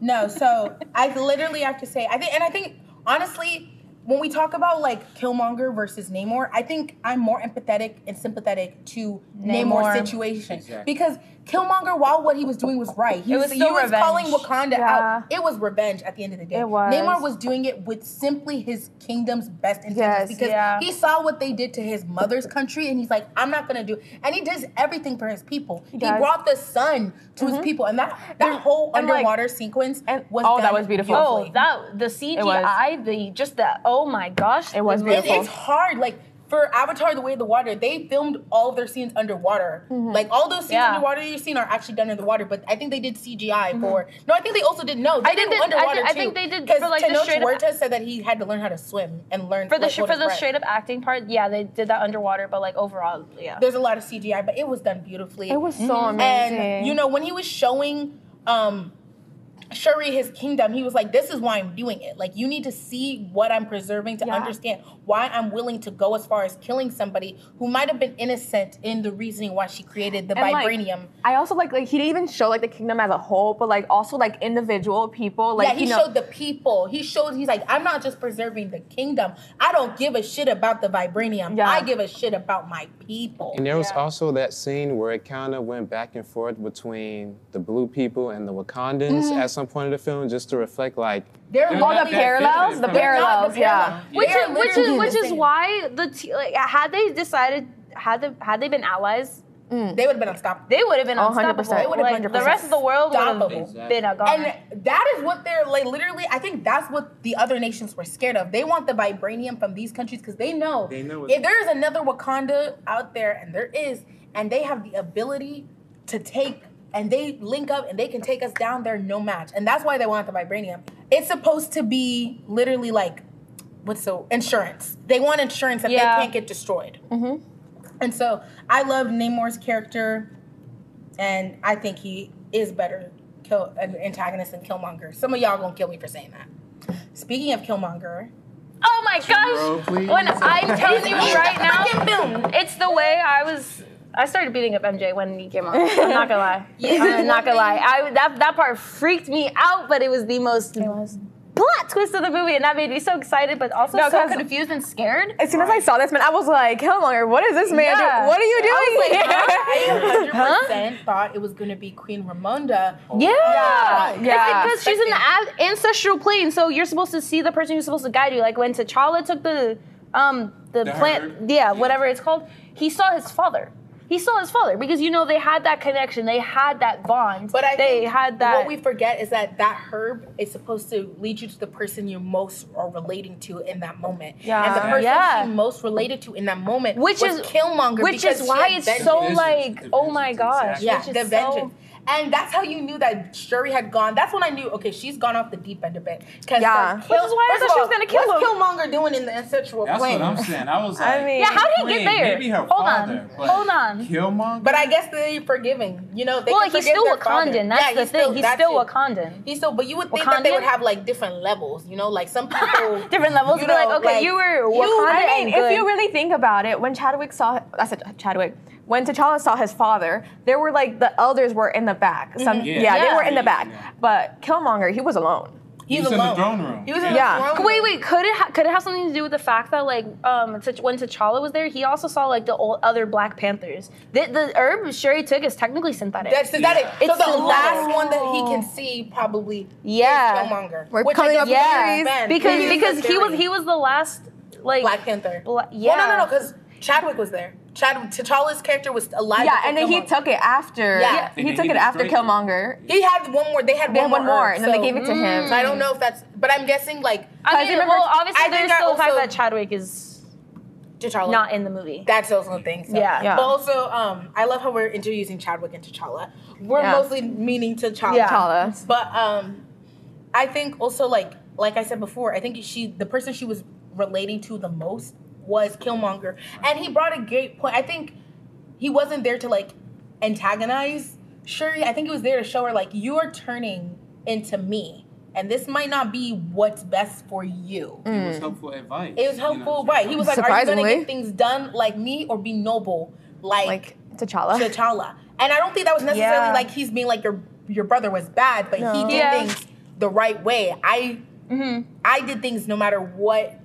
No, so I literally have to say, I think, and I think honestly, when we talk about like Killmonger versus Namor, I think I'm more empathetic and sympathetic to Namor's Namor. situation Exactly. because Killmonger, while what he was doing was right, he It was, was he still was calling Wakanda Yeah. out. It was revenge at the end of the day. It was. Namor was doing it with simply his kingdom's best intentions Yes, because yeah. he saw what they did to his mother's country, and he's like, I'm not gonna do. And he does everything for his people. He, does. Mm-hmm. brought the sun to his people, and that that whole and, like- underwater sequence and- was oh, that was beautiful. Oh, that the CGI, the just the oh my gosh, It was the- It- beautiful. it's hard. Like for Avatar: The Way of the Water, they filmed all of their scenes underwater. Mm-hmm. Like all those scenes Yeah. underwater you've seen are actually done in the water. But I think they did CGI for. No, I think they also did no. They I did think they- I underwater think- I think they did 'Cause for, like, the Tenoch straight up- Huerta said that he had to learn how to swim and learn for the like, sh- for the breath. straight up acting part. Yeah, they did that underwater, but like overall, yeah. There's a lot of CGI, but it was done beautifully. It was so amazing. And you know, when he was showing um Shuri his kingdom, he was like, This is why I'm doing it. Like, you need to see what I'm preserving to Yeah. understand why I'm willing to go as far as killing somebody who might have been innocent in the reasoning why she created the And, like, vibranium. I also like like he didn't even show like the kingdom as a whole, but like also like individual people. Like yeah, he you know, showed the people. He showed he's like, I'm not just preserving the kingdom. I don't give a shit about the vibranium. Yeah. I give a shit about my people. And there was also that scene where it kind of went back and forth between the blue people and the Wakandans Mm-hmm. at some point of the film, just to reflect like They're They're all not the parallels, the from- They're not parallels, yeah. which is which is which is why the t- like had they decided had they had they been allies, mm. They would have been unstoppable. they would have been 100%. unstoppable. They would've Like, been the rest of the world would have unstoppable. been a gone. And that is what they're like. Literally, I think that's what the other nations were scared of. They want the vibranium from these countries because they know, They know if there is another Wakanda out there, and there is, and they have the ability to take, and they link up, and they can take us down. They're no match, and that's why they want the vibranium. it's supposed to be literally like what's so insurance. They want insurance that Yeah. they can't get destroyed. Mm-hmm. And so I love Namor's character, and I think he is better kill an antagonist than Killmonger. Some of y'all gonna kill me for saying that. Speaking of Killmonger, Oh my gosh! please. When I'm telling you right now, boom. it's the way I was. I started beating up MJ when he came on. *laughs* I'm not gonna lie. *laughs* I'm not gonna lie. I that that part freaked me out, but it was the most plot twist of the movie, and that made me so excited, but also No, so 'cause- confused and scared. As soon as I saw this man, I was like, Killmonger, what is this man Yeah. doing? What are you doing *laughs* I here? 100% thought it was gonna be Queen Ramonda. Yeah, Yeah. because she's in the ancestral plane, so you're supposed to see the person who's supposed to guide you. Like when T'Challa took the um the, The plant, yeah, Yeah. whatever it's called, he saw his father. He saw his father because you know they had that connection, they had that bond. But I they think had that. what we forget is that that herb is supposed to lead you to the person you're most are relating to in that moment. Yeah. And the person Yeah. she most related to in that moment which was is Killmonger. which is why it's vengeance. so like, oh my vengeance, gosh, exactly. Yeah, which is the so- vengeance. And that's how you knew that Shuri had gone. That's when I knew, okay, she's gone off the deep end a bit. Because Yeah. Which is why I first thought she was gonna kill what's him. Killmonger doing in the ancestral That's plane? what I'm saying. I was *laughs* like, I mean- Yeah, how did he get there? Maybe her Hold father, on, hold on. Killmonger. But I guess they're forgiving. You know, they Well, can he's still their father. Wakandan. That's Yeah, the thing. He's that's still it. Wakandan. He's still, but you would think that they would have like different levels. You know, like some people *laughs* Different levels. You Be like, okay, like, you were you- Wakanda I mean, if you really think about it, when Chadwick saw, I said Chadwick, when T'Challa saw his father, there were like the elders were in the back. Some, Mm-hmm. Mhm. yeah, Yeah. they were in the back. Yeah. But Killmonger, he was alone. he's He was in alone. the throne room. He was in Yeah. the throne room. Wait, wait. Could it ha- could it have something to do with the fact that like um T'Ch- when T'Challa was there, he also saw like the old other Black Panthers. The, the herb Shuri took is technically synthetic. That's synthetic. It's so the synthetic. last one that he can see probably Yeah. Killmonger. We're which coming up yeah, makes because because he was he was the last like Black Panther. Bla- yeah. Well, no, no, no, because Chadwick was there. Chad T'Challa's character was alive. Yeah, and then he took it after. Yeah. he took he it after destroyed it. Killmonger. He had one more. They had They one had one more, herb, and then they gave it to him. So I don't know if that's, but I'm guessing like I mean, remember- well, obviously I there's think I still the fact also- that Chadwick is T'Challa. not in the movie. That's also a thing. So. Yeah. Yeah. But also, um, I love how we're introducing Chadwick and T'Challa. We're Yeah. mostly meaning T'Challa. Yeah. T'Challa. But um, I think also like like I said before, I think she the person she was relating to the most was Killmonger, and he brought a great point. I think he wasn't there to like antagonize Shuri. I think he was there to show her like you're turning into me, and this might not be what's best for you. Mm. It was helpful advice. It was you know helpful, what right? He was like, "Are you gonna get things done like me, or be noble like, Like T'Challa. T'Challa?" And I don't think that was necessarily Yeah. like he's being like your your brother was bad, but he did Yeah. things the right way. I mm-hmm. I did things no matter what.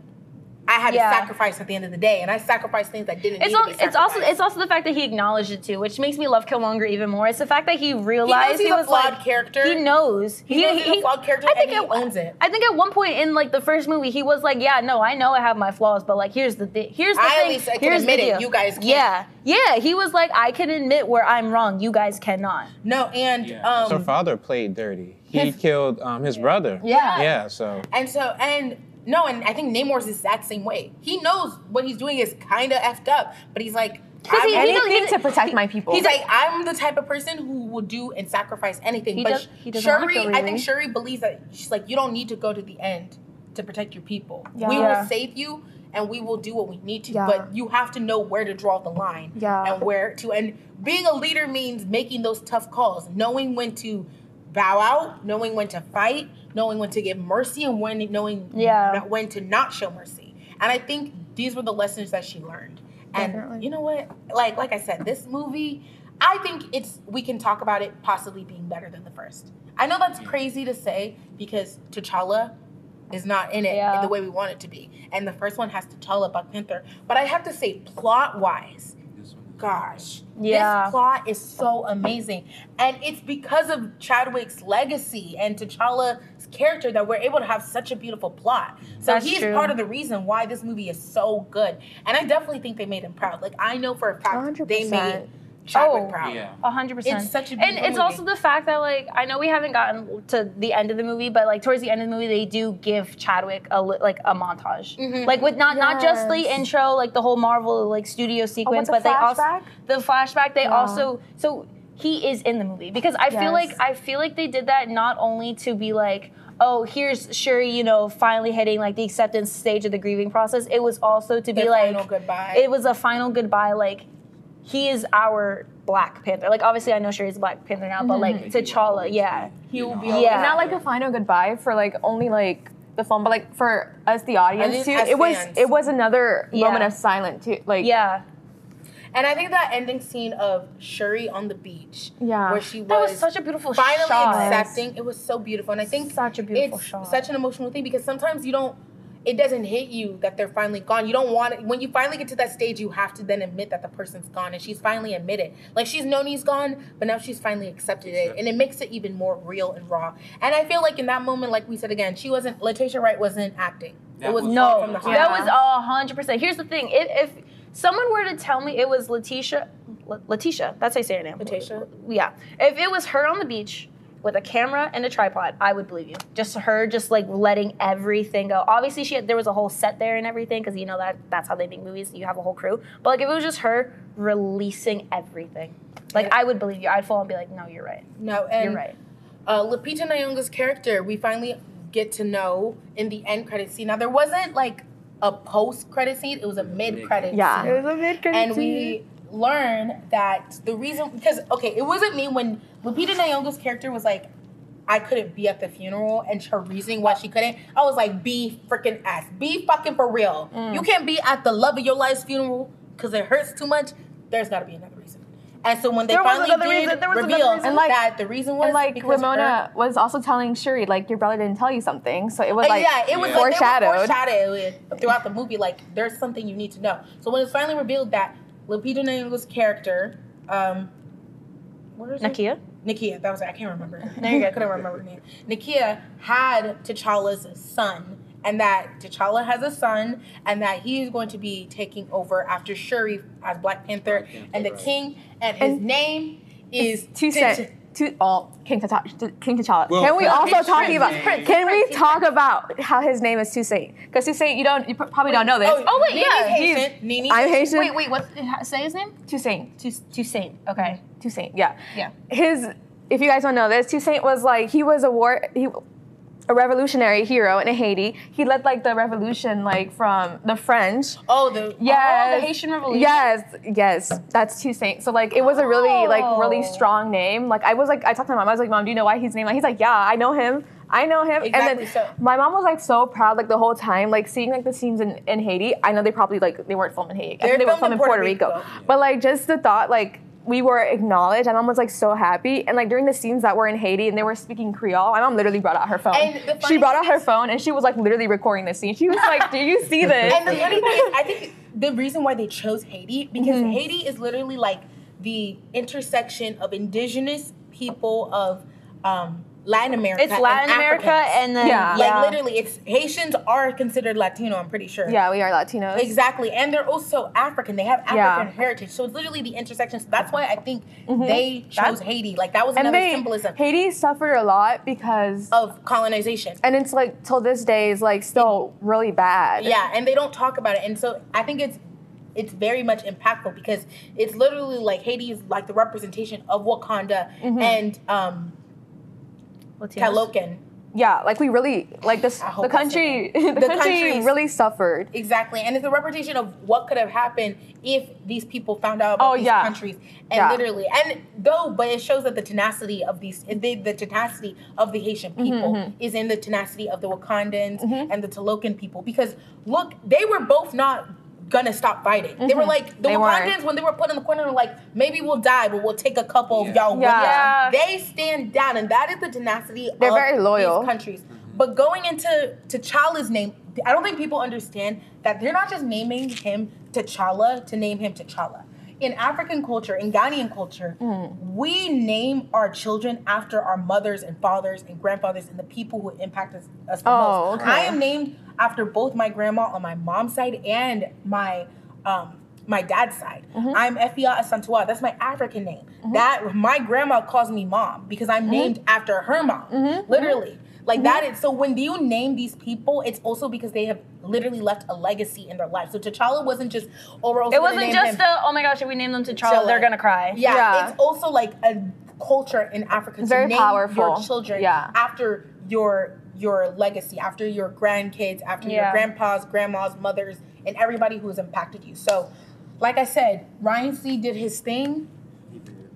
I had Yeah. to sacrifice at the end of the day, and I sacrificed things that didn't. It's need al- to be it's also it's also the fact that he acknowledged it too, which makes me love Killmonger even more. It's the fact that he realized he's he a was flawed like character. He knows He knows he's a flawed character and he at- owns it. I think at one point in like the first movie, he was like, "Yeah, no, I know I have my flaws, but like here's the thing. Here's the I at thing. least I can here's the admit it. You guys can't. Yeah, yeah. He was like, "I can admit where I'm wrong. You guys cannot." no, and Yeah. Her um, father played dirty. He His- killed um, his brother. Yeah. Yeah. So And so, and no, and I think Namor's the exact same way. He knows what he's doing is kind of effed up, but he's like, Because he- I'm- he knows- Anything to protect my people. He's like, I'm the type of person who will do and sacrifice anything. He but does- he doesn't Shuri, kill I think Shuri believes that she's like, you don't need to go to the end to protect your people. We Yeah. will save you and we will do what we need to. Yeah. But you have to know where to draw the line. Yeah. And where to and being a leader means making those tough calls, knowing when to bow out, knowing when to fight, knowing when to give mercy and when knowing Yeah. when to not show mercy. And I think these were the lessons that she learned. And Definitely. you know what? Like like I said, this movie, I think it's we can talk about it possibly being better than the first. I know that's crazy to say because T'Challa is not in it Yeah. in the way we want it to be. And the first one has T'Challa Black Panther. But I have to say, plot wise, gosh, Yeah. this plot is so amazing. And it's because of Chadwick's legacy and T'Challa's character that we're able to have such a beautiful plot. So That's he's true. part of the reason why this movie is so good. And I definitely think they made him proud. Like I know for a fact they 100%. made Chadwick Oh. proud. Yeah. A hundred percent. It's such a and it's movie. also the fact that like I know we haven't gotten to the end of the movie, but like towards the end of the movie, they do give Chadwick a li- like a montage, Mm-hmm. like with not not just the intro, like the whole Marvel like studio sequence, the but they also the flashback. They Yeah. also so he is in the movie because I feel like I feel like they did that not only to be like, oh, here's Shuri, you know, finally hitting like the acceptance stage of the grieving process. It was also to be Their like final goodbye. It was a final goodbye. Like he is our Black Panther. Like obviously, I know Shuri's a Black Panther now, but mm-hmm. like T'Challa, yeah, he will be Yeah. not like a final goodbye for like only like the film, but like for us the audience too. as It was it was another Yeah. moment of silence too. Like yeah. And I think that ending scene of Shuri on the beach, Yeah. where she was, That was such a beautiful finally shot. accepting, it was so beautiful. And I think Such a beautiful it's shot. such an emotional thing because sometimes you don't, it doesn't hit you that they're finally gone. You don't want it. When you finally get to that stage, you have to then admit that the person's gone. And she's finally admitted. Like she's known he's gone, but now she's finally accepted it. And it makes it even more real and raw. And I feel like in that moment, like we said again, she wasn't, Letitia Wright wasn't acting. That it was was- No, from the that was a hundred percent. Here's the thing: if, if someone were to tell me it was Letitia, Letitia, that's how you say her name. Letitia? Yeah. If it was her on the beach with a camera and a tripod, I would believe you. Just her, just like letting everything go. Obviously, she had, there was a whole set there and everything because you know that that's how they make movies. You have a whole crew. But like if it was just her releasing everything, like. I would believe you. I'd fall and be like, no, you're right. No, and You're right. uh, Lupita Nyong'o's character, we finally get to know in the end credit scene. Now there wasn't like a post credit scene; it was a mid credit. yeah. scene. It was a mid credit. and we learn that the reason because okay, it wasn't me when Lupita Nyong'o's character was like. I couldn't be at the funeral, and her reasoning why she couldn't, I was like, "Be freaking ass, be fucking for real. Mm. You can't be at the love of your life's funeral because it hurts too much. There's got to be another reason." And so when they There finally did reason, there was reveal reason. And, like- that the reason was And like because Ramonda her- was also telling Shuri, like your brother didn't tell you something, so it was like yeah, it was Yeah. like foreshadowed. They foreshadowed throughout the movie. Like there's something you need to know. So when it's finally revealed that Lupita Nyong'o's character, um, what is it? Nakia. Nakia, that was it. I can't remember. *laughs* There you go. I couldn't remember her name. Nakia had T'Challa's son, and that T'Challa has a son, and that he is going to be taking over after Shuri as Black Panther, Black Panther, and the right. king, and his And name is two T'Ch- cent. Two, oh, King T'Challa. King T'Challa. Well, can we Prince- also Prince- talk about? Prince- Can we talk about how his name is Toussaint? Because Toussaint, you don't, you pr- probably don't know this. Oh, wait, Nini's yeah, Haitian. Nini's I'm Haitian. Wait, wait, what? Uh, say his name? Toussaint. Tus- Toussaint. Okay. Toussaint. Yeah. Yeah. His, if you guys don't know this, Toussaint was like he was a war, he, a revolutionary hero in Haiti. He led like the revolution, like from the French. Oh, the Yes. Oh, the Haitian Revolution? Yes, yes, that's Toussaint. So like it was a really like really Oh. strong name. Like I was like I talked to my mom. I was like, Mom, do you know why he's named? Like he's like, Yeah, I know him. I know him. Exactly and then so. my mom was like so proud like the whole time, like seeing like the scenes in, in Haiti. I know they probably like they weren't filming Haiti. I They're think they were filmed in filming Puerto, Puerto Rico. Rico. But like just the thought like we were acknowledged. My mom was like so happy. And like during the scenes that were in Haiti and they were speaking Creole, my mom literally brought out her phone. And She brought out her phone and she was like literally recording the scene. She was like, Do you see *laughs* this? And the funny thing is, I think the reason why they chose Haiti because Mm-hmm. Haiti is literally like the intersection of indigenous people of um, Latin America. It's Latin and America Africans. and then Yeah. like literally, it's Haitians are considered Latino. I'm pretty sure. yeah, we are Latinos. Exactly, and they're also African. They have African Yeah. heritage, so it's literally the intersection. So that's why I think they chose Haiti. Like that was Mm-hmm. And another they, symbolism Haiti suffered a lot because, of colonization. and it's like till this day is like still really bad. Yeah, and they don't talk about it, and so I think it's it's very much impactful because it's literally like Haiti is like the representation of Wakanda Mm-hmm. and um, Talokan. yeah. Like we really like this. The country, *laughs* the, The country really suffered. Exactly, and it's a representation of what could have happened if these people found out about Oh, these yeah. countries, and Yeah. literally, and though, but it shows that the tenacity of these, eh, the, the tenacity of the Haitian Mm-hmm, people mm-hmm. is in the tenacity of the Wakandans mm-hmm. and the Talokan people, because look, they were both not gonna stop fighting. They were like the Mm-hmm. They weren't. When they were put in the corner, were like maybe we'll die, but we'll take a couple of y'all. with Yeah. us." They stand down, and that is the tenacity. They're of very loyal. These countries. But going into T'Challa's name, I don't think people understand that they're not just naming him T'Challa to name him T'Challa. In African culture, in Ghanaian culture, Mm. we name our children after our mothers and fathers and grandfathers and the people who impact us, us the Oh, most. okay. I am named after both my grandma on my mom's side and my um, my dad's side. Mm-hmm. I'm Efia Asantua. That's my African name. That my grandma calls me mom because I'm Mm-hmm. named after her mom. Literally. Like that is so when you name these people, it's also because they have literally left a legacy in their life. So T'Challa wasn't just oh, It wasn't just him. the oh my gosh, if we name them to Charles, T'Challa. they're gonna cry. Yeah, Yeah. it's also like a culture in Africa very name powerful. your children Yeah. after your your legacy, after your grandkids, after your grandpas, grandmas, mothers, and everybody who has impacted you. So, like I said, Ryan C did his thing.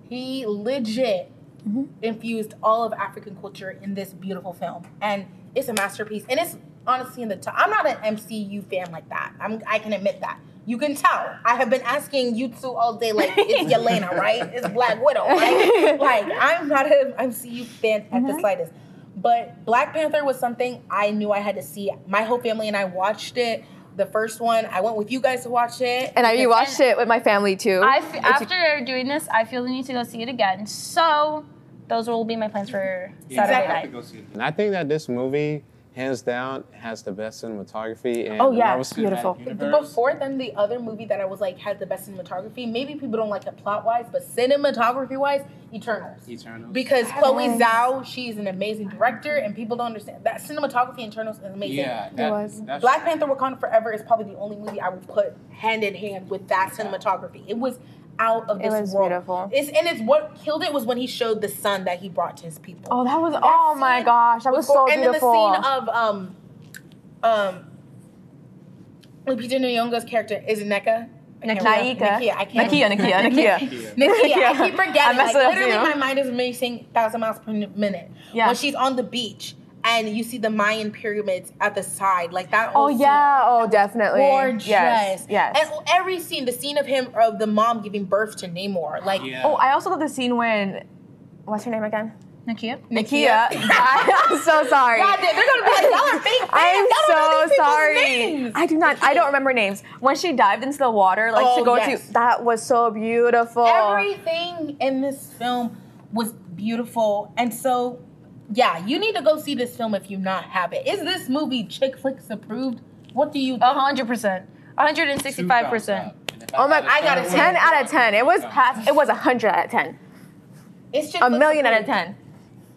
He legit mm-hmm. infused all of African culture in this beautiful film, and it's a masterpiece. And it's honestly in the top. I'm not an MCU fan like that. I'm, I can admit that. You can tell. I have been asking you two all day, like it's *laughs* Yelena, right? It's Black Widow, right? like I'm not an MCU fan at the mm-hmm. slightest. But Black Panther was something I knew I had to see. My whole family and I watched it. The first one, I went with you guys to watch it. And I because- rewatched it with my family too. I f- after doing this, I feel the need to go see it again. So those will be my plans for Saturday I have night. to go see it. And I think that this movie, hands down, has the best cinematography. And Oh, yeah, Marvel Cinematic beautiful. Before then, the other movie that I was like had the best cinematography. Maybe people don't like it plot wise, but cinematography wise, Eternals. Eternals. Because Chloe Zhao, she's an amazing director, and people don't understand that cinematography in Eternals is amazing. yeah, that, was. that's Black Panther: Wakanda Forever is probably the only movie I would put hand in hand with that cinematography. It was out of It this was world. beautiful. It's and it's what killed it was when he showed the sun that he brought to his people. oh, that was oh my gosh, that was so and beautiful. then the scene of um um Lupita Nyong'o's character is Neka? I remember. Nakia. I can't Nakia, remember. Nakia, Nakia. *laughs* Nakia. I keep *laughs* forgetting. messed Like, it literally, my mind is racing thousand miles per minute. Yeah. When she's on the beach and you see the Mayan pyramids at the side, like that. Oh yeah, oh definitely. Gorgeous. Yes, yes. And every scene, the scene of him, of the mom giving birth to Namor, like Yeah. oh, I also love the scene when what's her name again? Nakia? Nakia. *laughs* I'm so sorry. God, they're gonna be like, y'all are fake. I'm don't so sorry. names." I do not. I don't remember names. When she dived into the water, like Oh, to go yes. to, that was so beautiful. Everything in this film was beautiful, and so yeah, you need to go see this film if you not have it. Is this movie chick flicks approved? What do you? A hundred percent. A hundred and Two sixty-five thumbs percent. up. And if Oh my! had a I got a ten out of ten. It was past. It was a hundred out of ten. It's chick A million out of ten.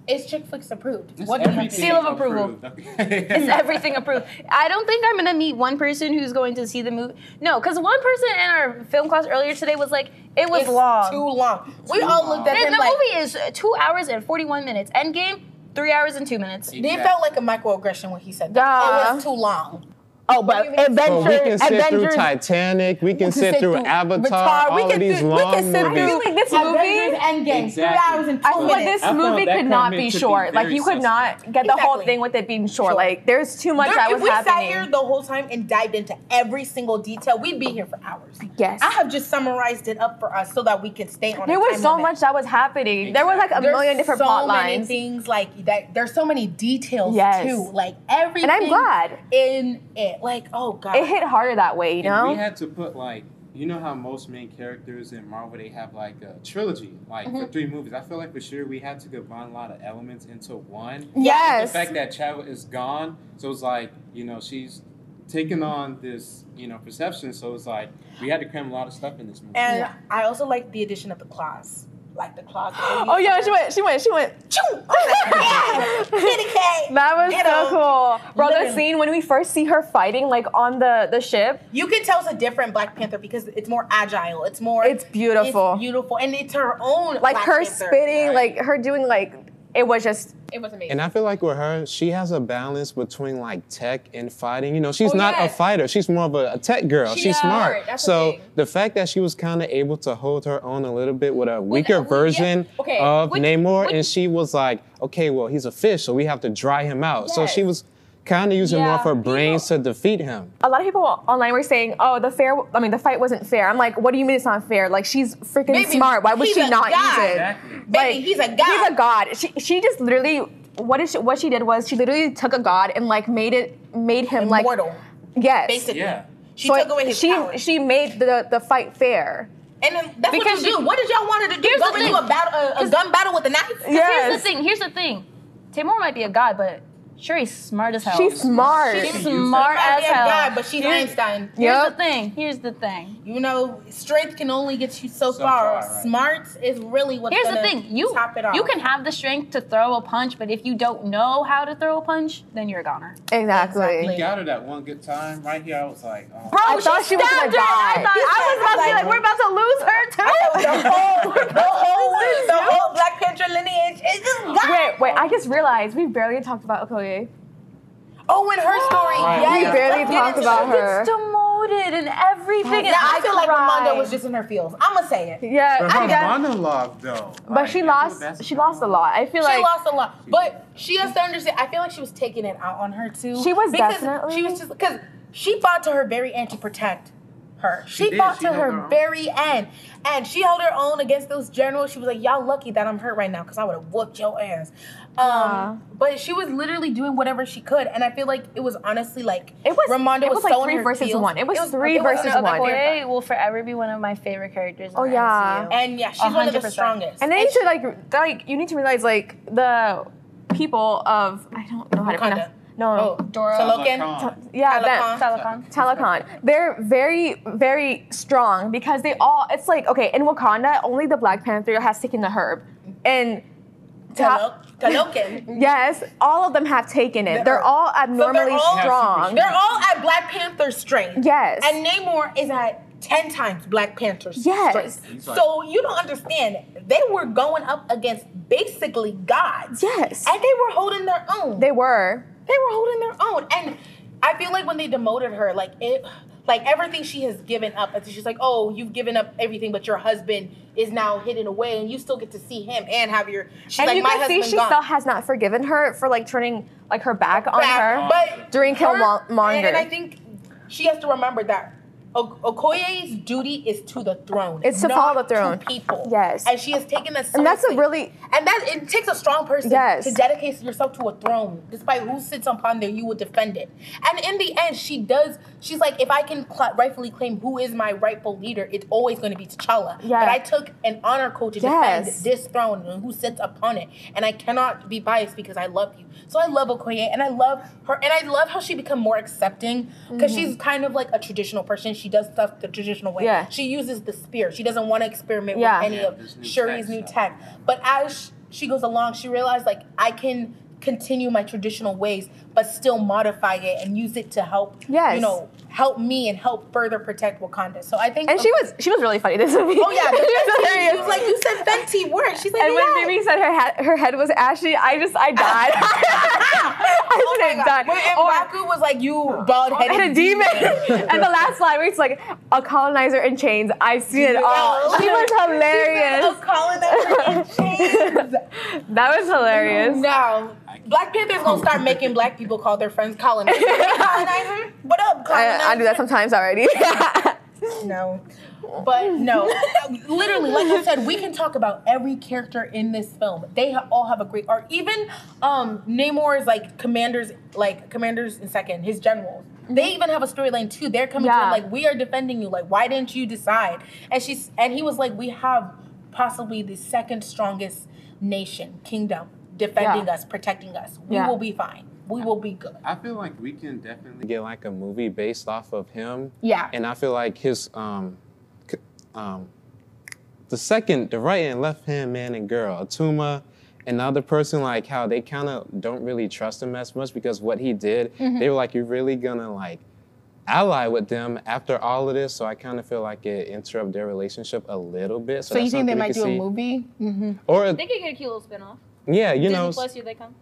It's chick flicks approved. It's What do you everything think? Seal of approval. *laughs* approved. It's everything approved. I don't think I'm gonna meet one person who's going to see the movie. No, because one person in our film class earlier today was like, it was It's long. Too long. We Too all long. looked at the him the like movie is two hours and 41 minutes. Endgame, three hours and two minutes. they felt like a microaggression when he said that. Duh. It was too long. Oh, but What do you we can sit through Avengers. Titanic. We can sit sit through through Avatar. We All can of these sit- we long can sit movies. feel like this movie- Avengers Endgame, Exactly. three hours and two I feel like this I movie could not be to be short. like you could not get the whole thing with it being short. Sure. Like there's too much There- that if was we sat here the whole time and dived into every single detail, we'd be here for hours. Yes. I have just summarized it up for us so that we can stay on. there a was time so limit. much that was happening. There was like a There's million different so plot many lines. things like that. There's so many details Yes. too. Like everything. And I'm glad. in it. Like oh god. It hit harder that way, you And know? we had to put like, you know how most main characters in Marvel they have like a trilogy, like Mm-hmm. for three movies. I feel like for sure we had to combine a lot of elements into one. yes. The fact that Chadwick is gone, so it's like you know she's taking on this you know perception. So it's like we had to cram a lot of stuff in this movie. and Yeah. I also like the addition of the claws. Like the claws. *gasps* oh yeah, she went. She went. She went. *laughs* Oh, cat. That was You so know, cool, bro. literally. Scene when we first see her fighting, like on the the ship. You can tell it's a different Black Panther because it's more agile. It's more. It's beautiful. It's beautiful, and it's her own. like Black her Panther. spitting, like her doing like it was just It was amazing. And I feel like with her, she has a balance between like tech and fighting. You know, she's Oh, not a fighter. She's more of a, a tech girl. She she's smart. The so the fact that she was kind of able to hold her own a little bit with a weaker yeah. version Okay, of which- Namor, which- and she was like, okay, well, he's a fish, so we have to dry him out. So she was kind of using more of her brains to defeat him. a lot of people online were saying, "Oh, the fair. I mean, the fight wasn't fair." I'm like, "What do you mean it's not fair? Like she's freaking Baby, smart. Why would she not god. use it? Exactly. Baby, Like, he's a god. He's a god. She she just literally what is she, what she did was she literally took a god and like made it made him like Immortal, yes. basically. Yeah. She So took away his she powers. she made the the fight fair. and then that's Because what you she- do. What did y'all want her to do? Here's Go the into a battle, a, a gun battle with a knife? Yes. Here's the thing. Here's the thing. Namor might be a god, but Shuri's smart as hell. She's smart. She's She smart as a hell. god, but she's Here's- Einstein. Here's Yep. the thing. Here's the thing. You know, strength can only get you so, So far. far, right. Smarts is really what's Here's the gonna thing: you top it off. you can have the strength to throw a punch, but if you don't know how to throw a punch, then you're a goner. Exactly. He got her that one good time right here. I was like, oh. Bro, I thought she was stabbed gonna her, die. I thought I was about to be like, we're about to lose her too. *laughs* the whole, the whole, the whole Black Panther lineage is just gone. Wait, wait, I just realized we barely talked about Okoye. Oh, in her story, yes. We barely let's talked about it. her. Gets demoted and everything. Now, and I feel like cried. Ramonda was just in her feels. I'm gonna say it. Yeah, But I her guess. monologue though. But like, she Angela lost. She lost a lot. I feel She like she lost a lot, but she has to understand. I feel like she was taking it out on her too. She was because definitely- She was just because she fought to her very end to protect her. She, did. fought She to her, her very end, and she held her own against those generals. She was like, "Y'all lucky that I'm hurt right now, because I would have whooped your ass." Um, but she was literally doing whatever she could, and I feel like it was honestly like It was- Ramonda it was like so three versus feels. one. It was three versus another one. quarter Okoye will forever be one of my favorite characters. Oh, the yeah. MCU. And yeah, she's one of the strongest. And then you should like like you need to realize like the people of I don't know how to Wakanda. pronounce. No, Oh, Dora. Talokan. Talokan. yeah, Talokan. them. Telecon. Telecon. They're very, very strong because they all. It's like okay, in Wakanda, only the Black Panther has taken the herb, and Talo- Talokan. yes, all of them have taken it. They're all abnormally all- strong. They're all at Black Panther's strength. Yes. And Namor is at 10 times Black Panther's Yes. strength. He's like- so you don't understand. They were going up against basically gods. Yes. And they were holding their own. They were. They were holding their own. And I feel like when they demoted her, like it like everything she has given up, and she's like, Oh, you've given up everything, but your husband is now hidden away and you still get to see him and have your she's and like, you My can see she gone. still has not forgiven her for like turning like her back on her But during Killmonger. And, and I think she has to remember that Okoye's duty is to the throne. It's to follow the throne. To people. Yes. And she has taken that And that's a really- And that it takes a strong person Yes. to dedicate yourself to a throne. Despite who sits upon there, you will defend it. And in the end, she does. She's like, if I can cl- rightfully claim who is my rightful leader, it's always going to be T'Challa. Yeah. But I took an honor code to Yes. defend this throne and who sits upon it. And I cannot be biased because I love you. So I love Okoye and I love her and I love how she become more accepting because mm-hmm. she's kind of like a traditional person. She does stuff the traditional way. Yeah. She uses the spear. She doesn't want to experiment Yeah. with any Yeah, of this new Shuri's tech new stuff. tech. But as she goes along, she realized like I can continue my traditional ways but still modify it and use it to help Yes. you know help me and help further protect Wakanda. So I think and she was she was really funny *laughs* this movie. Oh yeah, *laughs* she was hilarious. she was like, you said Fenty work. She's like, and when yeah. Mimi said her head, her head was ashy, I just I *laughs* died. Oh I Oh just my died. God. When and Or- Baku was like, you bald and a headed demon. and the last line where it's like a colonizer in chains. I've seen it all. She was hilarious. Oh, calling that in chains. That was hilarious. No. Black Panther's gonna start making black people call their friends colonizer. *laughs* colonizer? What up, colonizer? I, I do that sometimes already. *laughs* No. But no, literally, like I said, we can talk about every character in this film. They ha- all have a great arc. Even um, Namor's like commanders, like commanders in second, his generals. They even have a storyline too. They're coming to him like, "We are defending you. Like, why didn't you decide?" And she's and he was like, "We have possibly the second strongest nation, kingdom, defending Yeah. us, protecting us. We Yeah. will be fine. We will be good." I feel like we can definitely get like a movie based off of him. Yeah. And I feel like his um, um, the second, the right and left hand man and girl, Atuma, and the other person, like how they kind of don't really trust him as much because what he did, Mm-hmm. they were like, you're really gonna like ally with them after all of this. So I kind of feel like it interrupt their relationship a little bit. So, So you think they might could do a movie? Mm-hmm. Or They could get a cute little spin-off. Yeah, you know. Disney know, Plus, here they come.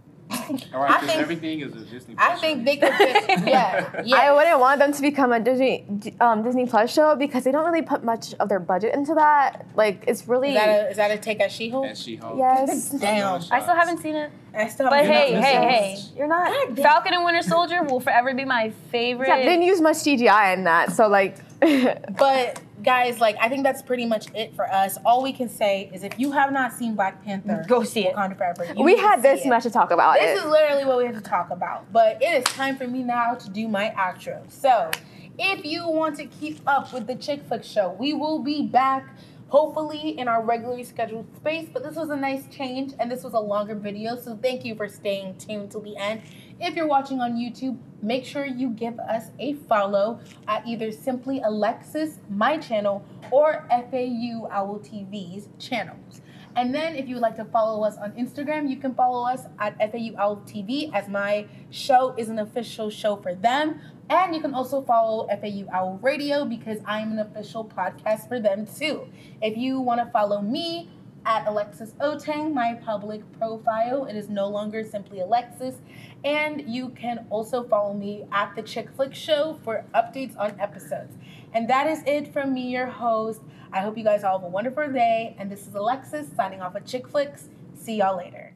All I think- everything is a Disney. I Plus think they could. Fit, *laughs* yeah. Yeah. I wouldn't want them to become a Disney um, Disney Plus show because they don't really put much of their budget into that. Like it's really Is that a is that a take at She-Hulk? As She-Hulk. yes. Damn. I still haven't seen it. I still But haven't hey, hey, hey. You're not. Falcon and Winter Soldier will forever be my favorite. Yeah, they didn't use much CGI in that, so like. *laughs* But guys, like I think that's pretty much it for us. All we can say is if you have not seen Black Panther, Go see it. Wakanda Forever. we had this much to talk about This it. is literally what we have to talk about. But it is time for me now to do my outro. So, if you want to keep up with the Chick Flick Show, we will be back hopefully in our regularly scheduled space. But this was a nice change and this was a longer video. So thank you for staying tuned till the end. If you're watching on YouTube, make sure you give us a follow at either simply Alexis, my channel, or FAU Owl TV's channels. And then if you would like to follow us on Instagram, you can follow us at FAU Owl TV as my show is an official show for them. And you can also follow FAU Owl Radio because I'm an official podcast for them too. If you want to follow me at Alexis Otang, my public profile, it is no longer simply Alexis. And you can also follow me at the Chick Flick Show for updates on episodes. And that is it from me, your host. I hope you guys all have a wonderful day. And this is Alexis signing off at Chick Flicks. See y'all later.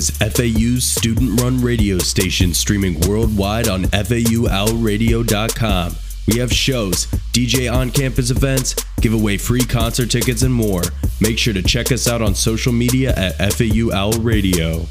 Is FAU's student run radio station streaming worldwide on FAUOwlradio.com. We have shows, DJ on campus events, give away free concert tickets, and more. Make sure to check us out on social media at FAU Owl Radio.